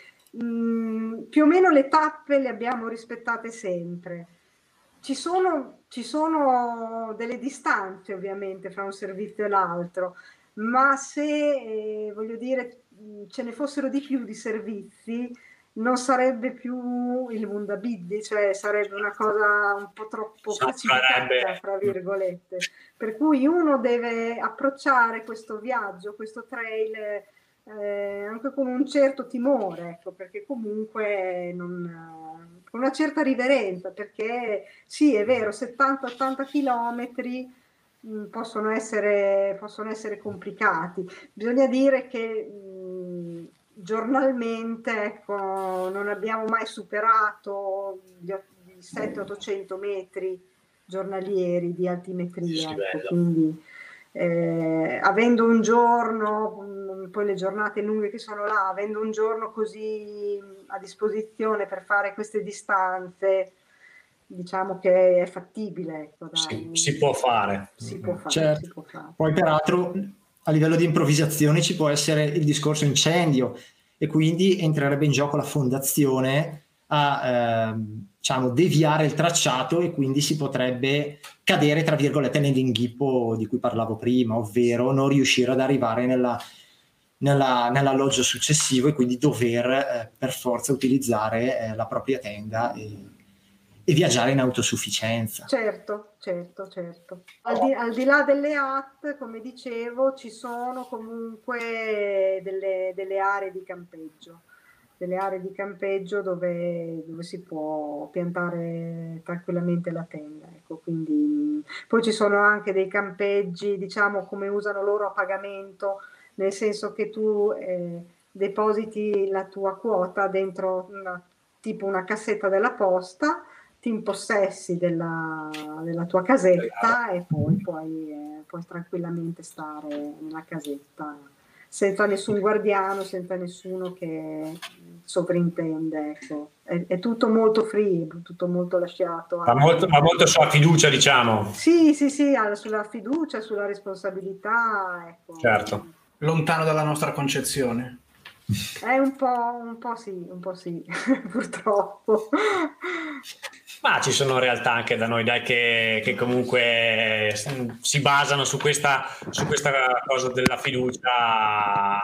Mm, più o meno le tappe le abbiamo rispettate sempre. Ci sono, ci sono delle distanze ovviamente fra un servizio e l'altro, ma se, eh, voglio dire, ce ne fossero di più di servizi, non sarebbe più il Mundabiddi, cioè sarebbe una cosa un po' troppo precipitata, fra virgolette. Per cui uno deve approcciare questo viaggio, questo trail eh, anche con un certo timore, ecco, perché comunque non, con una certa riverenza, perché sì, è vero, 70-80 chilometri possono essere, possono essere complicati. Bisogna dire che mh, giornalmente ecco, non abbiamo mai superato gli 700-800 metri giornalieri di altimetria. Ecco, quindi eh, avendo un giorno, mm, poi le giornate lunghe che sono là, avendo un giorno così a disposizione per fare queste distanze, diciamo che è fattibile. Ecco, si, si, può fare. Si può fare, certo. si può fare. Poi peraltro a livello di improvvisazione ci può essere il discorso incendio e quindi entrerebbe in gioco la fondazione a ehm, diciamo, deviare il tracciato e quindi si potrebbe cadere, tra virgolette, nell'inghippo di cui parlavo prima, ovvero non riuscire ad arrivare nella, nella, nell'alloggio successivo e quindi dover eh, per forza utilizzare eh, la propria tenda e, e, viaggiare in autosufficienza. Certo, certo, certo. Al di, al di là delle app, come dicevo, ci sono comunque delle, delle aree di campeggio delle aree di campeggio dove, dove, si può piantare tranquillamente la tenda. Ecco, quindi, poi ci sono anche dei campeggi, diciamo come usano loro a pagamento, nel senso che tu eh, depositi la tua quota dentro una, tipo una cassetta della posta, ti impossessi della, della tua casetta e poi puoi, eh, puoi tranquillamente stare nella casetta senza nessun guardiano, senza nessuno che sovrintende. Ecco. È, è, tutto molto free, tutto molto lasciato. Ma molto, ma molto sulla fiducia, diciamo. Sì, sì, sì, sulla fiducia, sulla responsabilità. Ecco. Certo. Lontano dalla nostra concezione. È un po', un po' sì, un po' sì, purtroppo. Ma ci sono realtà anche da noi dai, che, che, comunque si basano su questa, su questa, cosa della fiducia.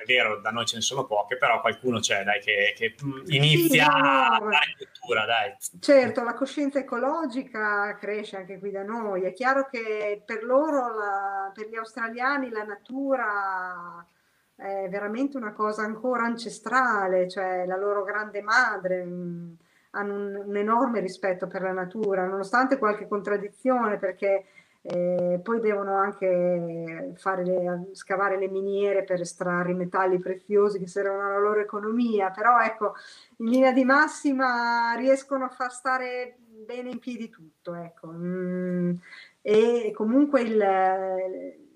È vero, da noi ce ne sono poche, però qualcuno c'è dai, che, che inizia sì, no, a dare cultura. Dai. Certo, la coscienza ecologica cresce anche qui da noi. È chiaro che per loro, la, per gli australiani, la natura è veramente una cosa ancora ancestrale, cioè la loro grande madre hanno un, un, enorme rispetto per la natura, nonostante qualche contraddizione, perché eh, poi devono anche le, scavare le miniere per estrarre i metalli preziosi che servono alla loro economia, però ecco, in linea di massima riescono a far stare bene in piedi tutto, ecco. Mm, e comunque il,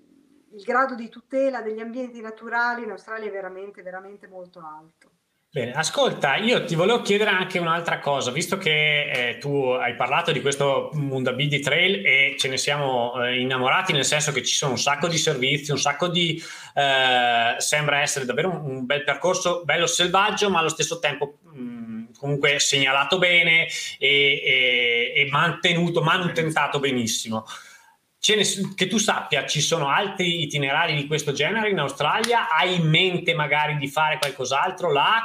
il grado di tutela degli ambienti naturali in Australia è veramente, veramente molto alto. Bene, ascolta, io ti volevo chiedere anche un'altra cosa, visto che eh, tu hai parlato di questo Mundabidi Trail e ce ne siamo eh, innamorati, nel senso che ci sono un sacco di servizi, un sacco di... Eh, sembra essere davvero un, un, bel percorso, bello selvaggio, ma allo stesso tempo mh, mm, comunque segnalato bene e, e, e mantenuto, manutentato benissimo. Ne, che tu sappia, ci sono altri itinerari di questo genere in Australia? Hai in mente magari di fare qualcos'altro là?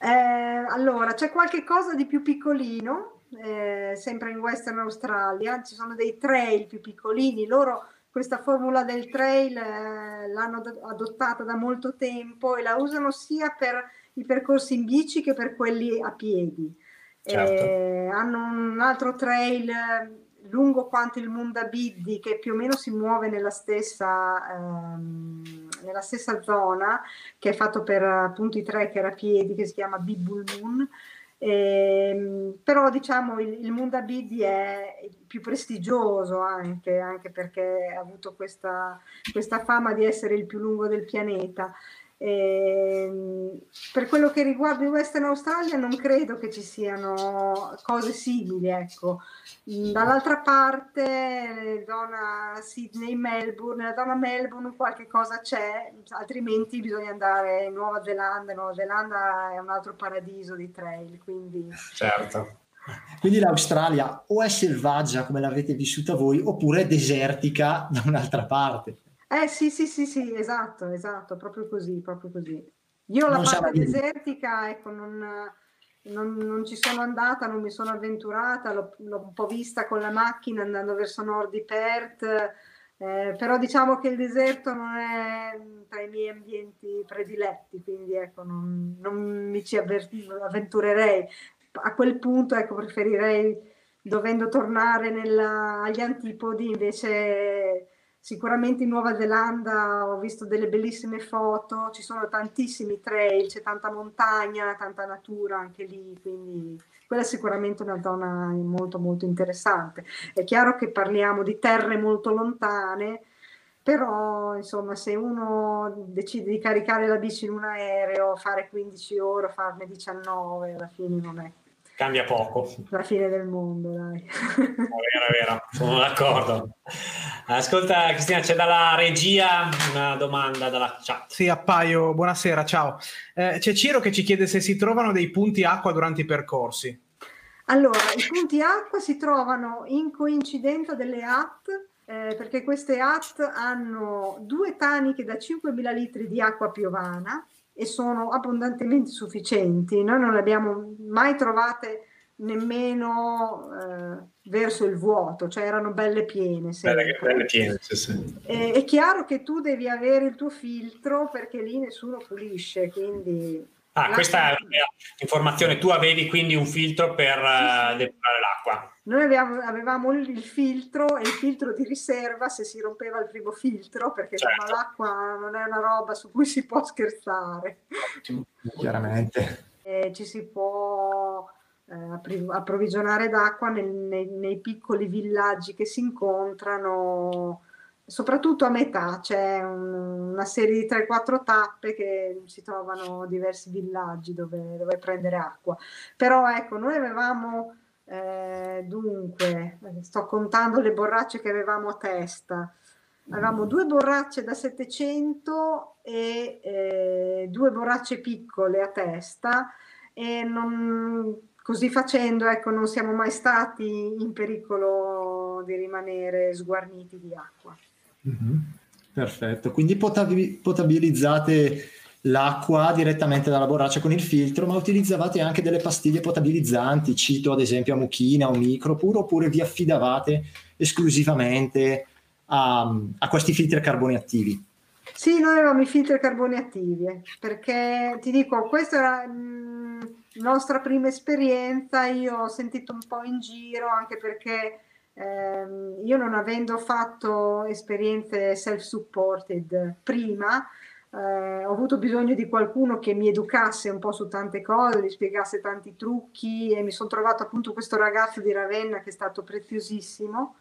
Eh, allora, c'è qualche cosa di più piccolino, eh, sempre in Western Australia, ci sono dei trail più piccolini, loro questa formula del trail eh, l'hanno adottata da molto tempo e la usano sia per i percorsi in bici che per quelli a piedi. Certo. Eh, hanno un altro trail lungo quanto il Mundabiddi che più o meno si muove nella stessa, ehm, nella stessa zona, che è fatto per appunto i trekker a piedi, che si chiama Bibul Moon. Eh, però diciamo il, il Mundabidi è il più prestigioso anche, anche perché ha avuto questa, questa fama di essere il più lungo del pianeta. Eh, per quello che riguarda il Western Australia non credo che ci siano cose simili, ecco. Dall'altra parte, zona Sydney-Melbourne, nella zona Melbourne qualche cosa c'è, altrimenti bisogna andare in Nuova Zelanda. Nuova Zelanda è un altro paradiso di trail, quindi... Certo. Quindi l'Australia o è selvaggia come l'avete vissuta voi, oppure è desertica da un'altra parte. Eh sì, sì, sì, sì, esatto, esatto, proprio così, proprio così. Io la Non parte desertica, ecco, non, non- non ci sono andata, non mi sono avventurata, l'ho, l'ho un po' vista con la macchina andando verso nord di Perth, eh, però diciamo che il deserto non è tra i miei ambienti prediletti, quindi ecco, non, non mi ci avventurerei. A quel punto, ecco, preferirei, dovendo tornare nella- agli antipodi, invece Sicuramente in Nuova Zelanda ho visto delle bellissime foto, ci sono tantissimi trail, c'è tanta montagna, tanta natura anche lì, quindi quella è sicuramente una zona molto molto interessante. È chiaro che parliamo di terre molto lontane, però insomma se uno decide di caricare la bici in un aereo, fare 15 ore, farne 19, alla fine non è Cambia poco. la fine del mondo, dai. È vero, è vero, sono d'accordo. Ascolta, Cristina, c'è dalla regia una domanda dalla chat. Sì, appaio. Buonasera, ciao. Eh, c'è Ciro che ci chiede se si trovano dei punti acqua durante i percorsi. Allora, i punti acqua si trovano in coincidenza delle HAT, eh, perché queste HAT hanno due taniche da 5.000 litri di acqua piovana e sono abbondantemente sufficienti. Noi non le abbiamo mai trovate nemmeno eh, verso il vuoto, cioè erano belle piene. sempre. piene, sì, sì. Eh, è chiaro che tu devi avere il tuo filtro perché lì nessuno pulisce, quindi... Ah, questa è un'informazione. Tu avevi quindi un filtro per eh, depurare l'acqua. Noi avevamo, avevamo il, il filtro e il filtro di riserva se si rompeva il primo filtro, perché Certo. insomma, l'acqua non è una roba su cui si può scherzare. Chiaramente. E ci si può eh, approvvigionare d'acqua nel- nei, nei piccoli villaggi che si incontrano, soprattutto a metà, c'è un- una serie di 3-4 tappe che si trovano diversi villaggi dove, dove prendere acqua. Però ecco, noi avevamo eh, dunque, sto contando le borracce che avevamo a testa. Avevamo due borracce da 700 e eh, due borracce piccole a testa e non- così facendo, ecco, non siamo mai stati in pericolo di rimanere sguarniti di acqua. Mhm. Perfetto, quindi potabi- potabilizzate l'acqua direttamente dalla borraccia con il filtro, ma utilizzavate anche delle pastiglie potabilizzanti, cito ad esempio a mucchina o micropur, oppure vi affidavate esclusivamente a, a questi filtri a carboni attivi? Sì, noi avevamo i filtri a carboni attivi, eh, perché ti dico, questa era mh, nostra prima esperienza, io ho sentito un po' in giro, anche perché ehm, io non avendo fatto esperienze self-supported prima, eh, ho avuto bisogno di qualcuno che mi educasse un po' su tante cose, mi spiegasse tanti trucchi e mi sono trovato appunto questo ragazzo di Ravenna che è stato preziosissimo.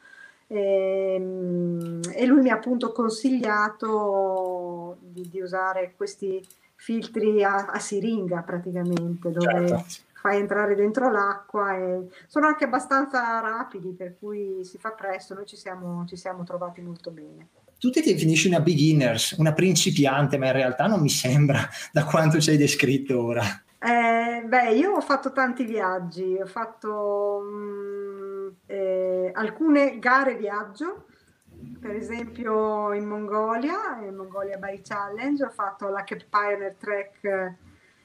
Ehm, E, lui mi ha appunto consigliato di, di usare questi filtri a, a siringa praticamente, dove Certo. fai entrare dentro l'acqua e sono anche abbastanza rapidi, per cui si fa presto, noi ci siamo, ci siamo trovati molto bene. Tu ti definisci una beginners, una principiante, ma in realtà non mi sembra da quanto ci hai descritto ora. Eh, beh, io ho fatto tanti viaggi, ho fatto mm, eh, alcune gare viaggio, per esempio in Mongolia, in Mongolia Bike Challenge, ho fatto la Cape Pioneer Trek eh,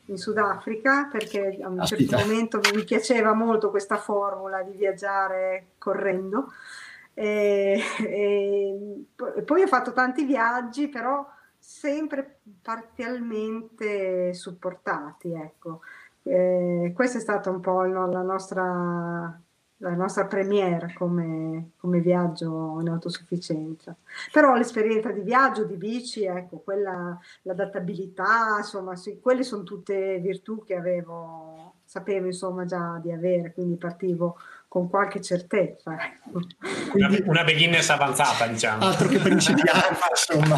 in Sudafrica perché a un certo Aspetta. momento mi piaceva molto questa formula di viaggiare correndo. E, e po- poi ho fatto tanti viaggi, però sempre parzialmente supportati, ecco. Questa è stata un po' la nostra, la nostra premiere come, come viaggio in autosufficienza. Però l'esperienza di viaggio, di bici, ecco, quella, l'adattabilità, insomma, sì, quelle sono tutte virtù che avevo, sapevo insomma già di avere, quindi partivo con qualche certezza. ecco. Una, Quindi una beginners avanzata, diciamo. altro che principiante, insomma.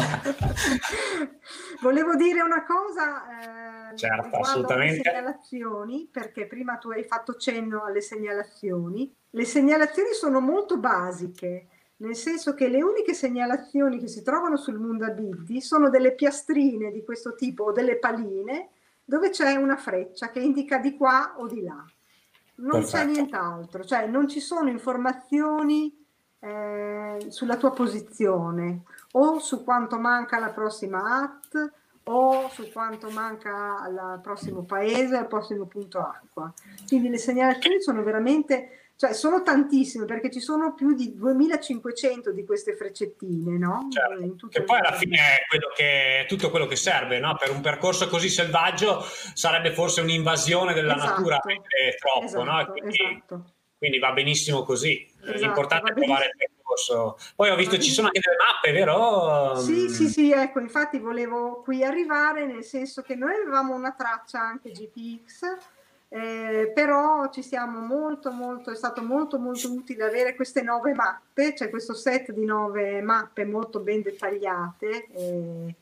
Volevo dire una cosa eh, Certo, assolutamente. alle segnalazioni, perché prima tu hai fatto cenno alle segnalazioni. Le segnalazioni sono molto basiche, nel senso che le uniche segnalazioni che si trovano sul mondo abiti sono delle piastrine di questo tipo o delle paline dove c'è una freccia che indica di qua o di là. Non c'è Perfetto. nient'altro, cioè non ci sono informazioni eh, sulla tua posizione o su quanto manca la prossima AT o su quanto manca al prossimo paese, al prossimo punto acqua. Quindi le segnalazioni sono veramente cioè sono tantissime perché ci sono più di 2500 di queste freccettine, no? Certo, che poi alla fine è quello che, tutto quello che serve, no? Per un percorso così selvaggio sarebbe forse un'invasione della esatto, natura troppo, esatto, no? Quindi, esatto. quindi, va benissimo così. Esatto, L'importante è trovare il percorso. Poi ho visto ci sono anche delle mappe, vero? Sì, sì, sì, ecco, infatti volevo qui arrivare, nel senso che noi avevamo una traccia anche GPX eh, però ci siamo molto molto è stato molto molto utile avere queste nove mappe cioè questo set di nove mappe molto ben dettagliate eh,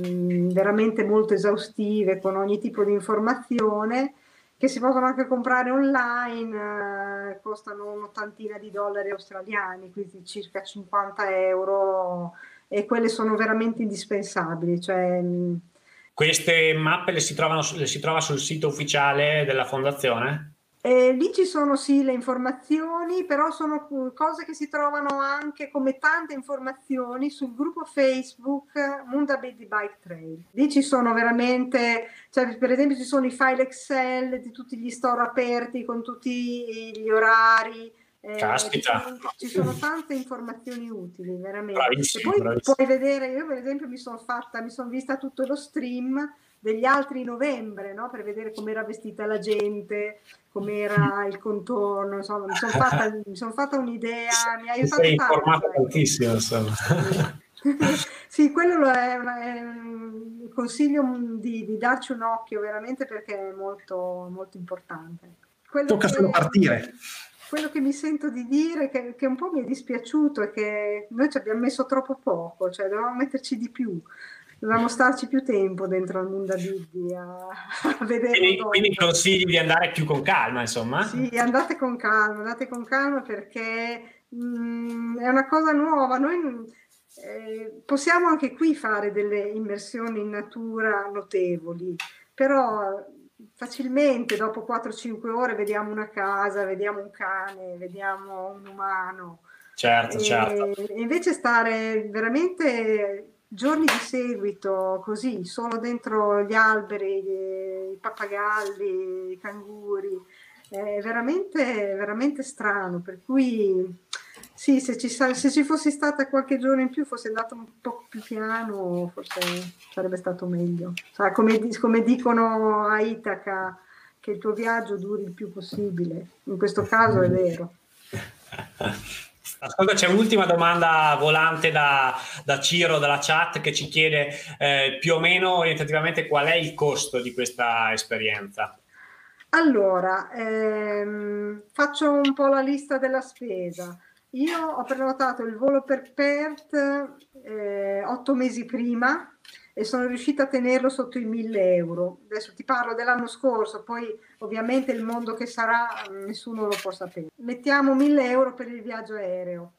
mh, veramente molto esaustive con ogni tipo di informazione che si possono anche comprare online eh, costano un'ottantina di dollari australiani quindi circa 50 euro e quelle sono veramente indispensabili cioè mh, queste mappe le si, trovano, le si trova sul sito ufficiale della fondazione? Eh, lì ci sono sì le informazioni, però sono cose che si trovano anche come tante informazioni sul gruppo Facebook Munda Baby Bike Trail. Lì ci sono veramente, cioè per esempio ci sono i file Excel di tutti gli store aperti con tutti gli orari, eh, Caspita. Ci sono, tante informazioni utili, veramente. Bravissimo, poi bravissimo. puoi vedere, io per esempio mi sono fatta, mi sono vista tutto lo stream degli altri novembre, no? per vedere com'era vestita la gente, com'era il contorno, insomma, mi sono fatta, mi son fatta un'idea, mi ha aiutato Sei informato tantissimo, insomma. sì, quello è, una, è un consiglio di, di, darci un occhio veramente perché è molto, molto importante. Quello Tocca che... solo partire quello che mi sento di dire, che, che, un po' mi è dispiaciuto, è che noi ci abbiamo messo troppo poco, cioè dovevamo metterci di più, dovevamo starci più tempo dentro al mondo Bibbi a, a vedere. Quindi, quindi, consigli di andare più con calma, insomma? Sì, andate con calma, andate con calma perché mh, mm, è una cosa nuova. Noi eh, possiamo anche qui fare delle immersioni in natura notevoli, però facilmente dopo 4-5 ore vediamo una casa, vediamo un cane, vediamo un umano. Certo, e, certo. invece stare veramente giorni di seguito così, solo dentro gli alberi, i pappagalli, i canguri, è veramente, veramente strano. Per cui sì, se ci, se ci fossi stata qualche giorno in più, fosse andato un po' più piano, forse sarebbe stato meglio. Cioè, come, come, dicono a Itaca, che il tuo viaggio duri il più possibile. In questo caso è vero. Ascolta, c'è un'ultima domanda volante da, da Ciro dalla chat che ci chiede eh, più o meno orientativamente qual è il costo di questa esperienza. Allora, ehm, faccio un po' la lista della spesa. Io ho prenotato il volo per Perth eh, otto mesi prima e sono riuscita a tenerlo sotto i 1000 euro. Adesso ti parlo dell'anno scorso, poi ovviamente il mondo che sarà nessuno lo può sapere. Mettiamo 1000 euro per il viaggio aereo.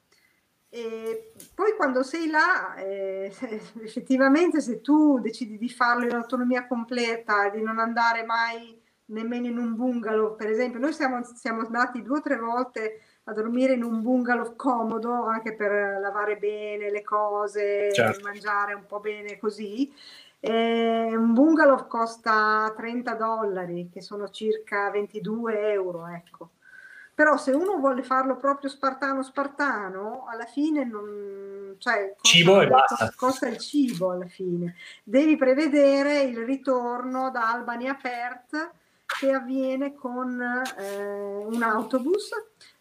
E poi quando sei là, eh, effettivamente se tu decidi di farlo in autonomia completa, di non andare mai nemmeno in un bungalow, per esempio, noi siamo, siamo andati due o tre volte a dormire in un bungalow comodo anche per lavare bene le cose, certo. mangiare un po' bene così. E un bungalow costa 30 dollari, che sono circa 22 euro, ecco. Però se uno vuole farlo proprio spartano spartano, alla fine non... Cioè, costa, cibo e basta. Costa il cibo alla fine. Devi prevedere il ritorno da Albany a Perth che avviene con eh, un autobus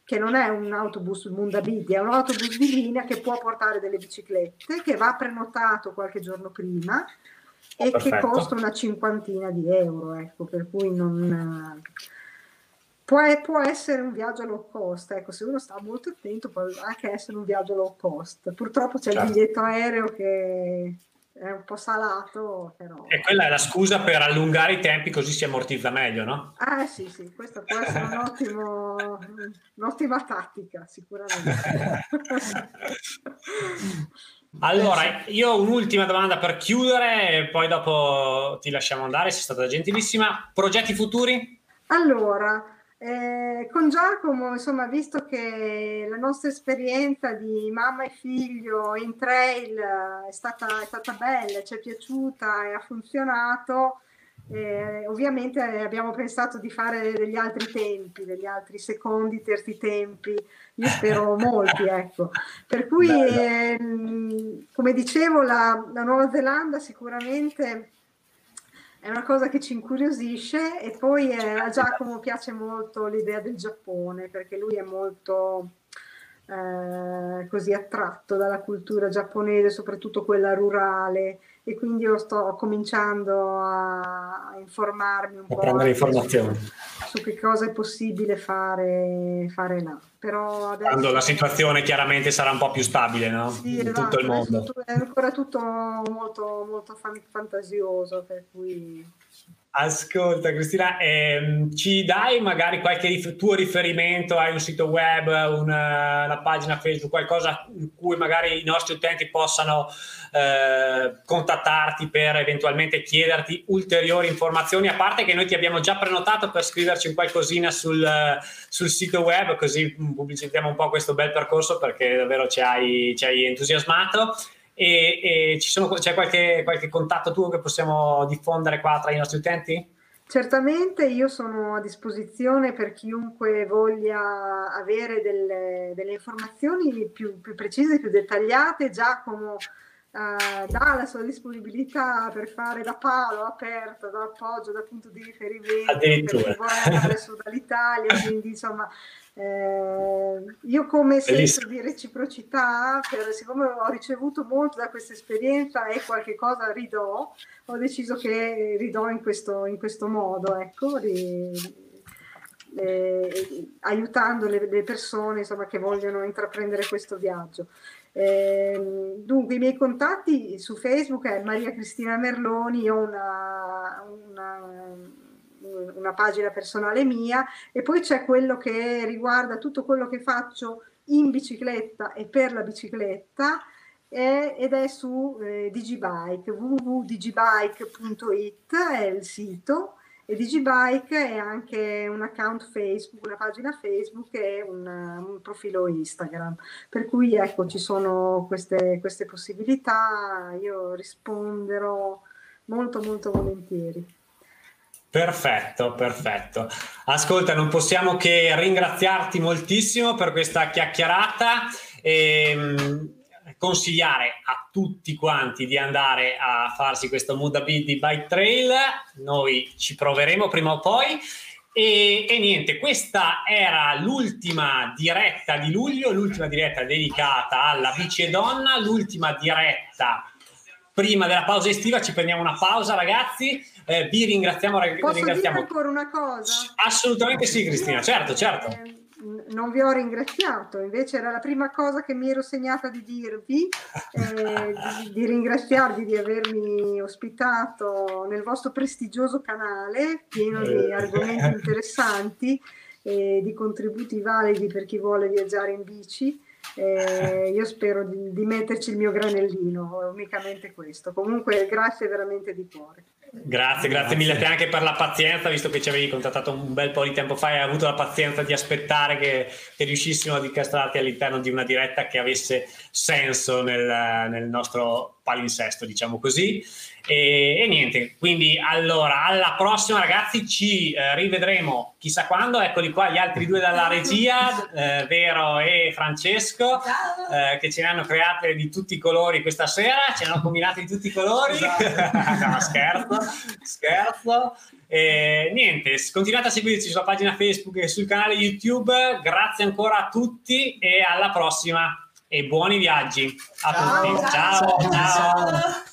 che non è un autobus Mundabidi, è un autobus di linea che può portare delle biciclette, che va prenotato qualche giorno prima e Perfetto. che costa una cinquantina di euro, ecco, per cui non... Può, può, essere un viaggio low cost, ecco, se uno sta molto attento può anche essere un viaggio low cost. Purtroppo c'è certo. il biglietto aereo che è un po' salato, però... E quella è la scusa per allungare i tempi così si ammortizza meglio, no? Ah sì, sì, questa può essere un ottimo, un'ottima tattica, sicuramente. allora, io ho un'ultima domanda per chiudere e poi dopo ti lasciamo andare, sei stata gentilissima. Progetti futuri? Allora, Eh, con Giacomo, insomma, visto che la nostra esperienza di mamma e figlio in trail è stata, è stata bella, ci è piaciuta e ha funzionato, eh, ovviamente abbiamo pensato di fare degli altri tempi, degli altri secondi, terzi tempi, io spero molti, ecco. Per cui, eh, come dicevo, la, la Nuova Zelanda sicuramente è una cosa che ci incuriosisce e poi eh, a Giacomo piace molto l'idea del Giappone perché lui è molto eh, così attratto dalla cultura giapponese, soprattutto quella rurale e quindi io sto cominciando a, a informarmi un a po' prendere informazioni su, che cosa è possibile fare, fare là. Però adesso... Quando la situazione chiaramente sarà un po' più stabile no? sì, in esatto, tutto il mondo. È ancora tutto molto, molto fantasioso, per cui Ascolta Cristina, ehm, ci dai magari qualche rif- tuo riferimento? Hai un sito web, una, una, pagina Facebook, qualcosa in cui magari i nostri utenti possano eh, contattarti per eventualmente chiederti ulteriori informazioni? A parte che noi ti abbiamo già prenotato per scriverci un qualcosina sul, sul sito web, così pubblicizziamo un po' questo bel percorso perché davvero ci hai, ci hai entusiasmato e, e sono, c'è qualche, qualche contatto tuo che possiamo diffondere qua tra i nostri utenti? Certamente io sono a disposizione per chiunque voglia avere delle, delle informazioni più, più, precise, più dettagliate. Giacomo eh, dà la sua disponibilità per fare da palo aperto, da appoggio, da punto di riferimento per chi vuole andare su dall'Italia. Quindi insomma eh, io come senso di reciprocità, per, siccome ho ricevuto molto da questa esperienza e qualche cosa ridò, ho deciso che ridò in questo, in questo modo, ecco, ri, eh, aiutando le, le persone insomma, che vogliono intraprendere questo viaggio. Eh, dunque, i miei contatti su Facebook è Maria Cristina Merloni, ho una, una una pagina personale mia e poi c'è quello che riguarda tutto quello che faccio in bicicletta e per la bicicletta ed è su eh, Digibike, www.digibike.it è il sito e Digibike è anche un account Facebook, una pagina Facebook e un, un profilo Instagram. Per cui ecco, ci sono queste, queste possibilità, io risponderò molto molto volentieri. Perfetto, perfetto. Ascolta, non possiamo che ringraziarti moltissimo per questa chiacchierata e mm, consigliare a tutti quanti di andare a farsi questo Mudabi di Bike Trail. Noi ci proveremo prima o poi. E, e, niente, questa era l'ultima diretta di luglio, l'ultima diretta dedicata alla bici donna, l'ultima diretta prima della pausa estiva. Ci prendiamo una pausa, ragazzi eh, vi ringraziamo. Posso ringraziamo. ancora una cosa? Assolutamente sì, Cristina, certo, certo. Eh, non vi ho ringraziato, invece era la prima cosa che mi ero segnata di dirvi, eh, di, di, ringraziarvi di avermi ospitato nel vostro prestigioso canale, pieno di eh. argomenti interessanti e di contributi validi per chi vuole viaggiare in bici. Eh, io spero di, di, metterci il mio granellino, unicamente questo. Comunque, grazie veramente di cuore. Grazie, grazie mille a te anche per la pazienza, visto che ci avevi contattato un bel po' di tempo fa e hai avuto la pazienza di aspettare che, che riuscissimo ad incastrarti all'interno di una diretta che avesse senso nel, nel nostro palinsesto, diciamo così. E, e, niente, quindi allora alla prossima ragazzi ci eh, rivedremo chissà quando, eccoli qua gli altri due dalla regia, eh, Vero e Francesco, eh, che ce ne hanno create di tutti i colori questa sera, ce ne hanno combinate di tutti i colori, no, scherzo, scherzo. E, niente, continuate a seguirci sulla pagina Facebook e sul canale YouTube, grazie ancora a tutti e alla prossima e buoni viaggi a ciao, tutti. ciao. ciao. ciao.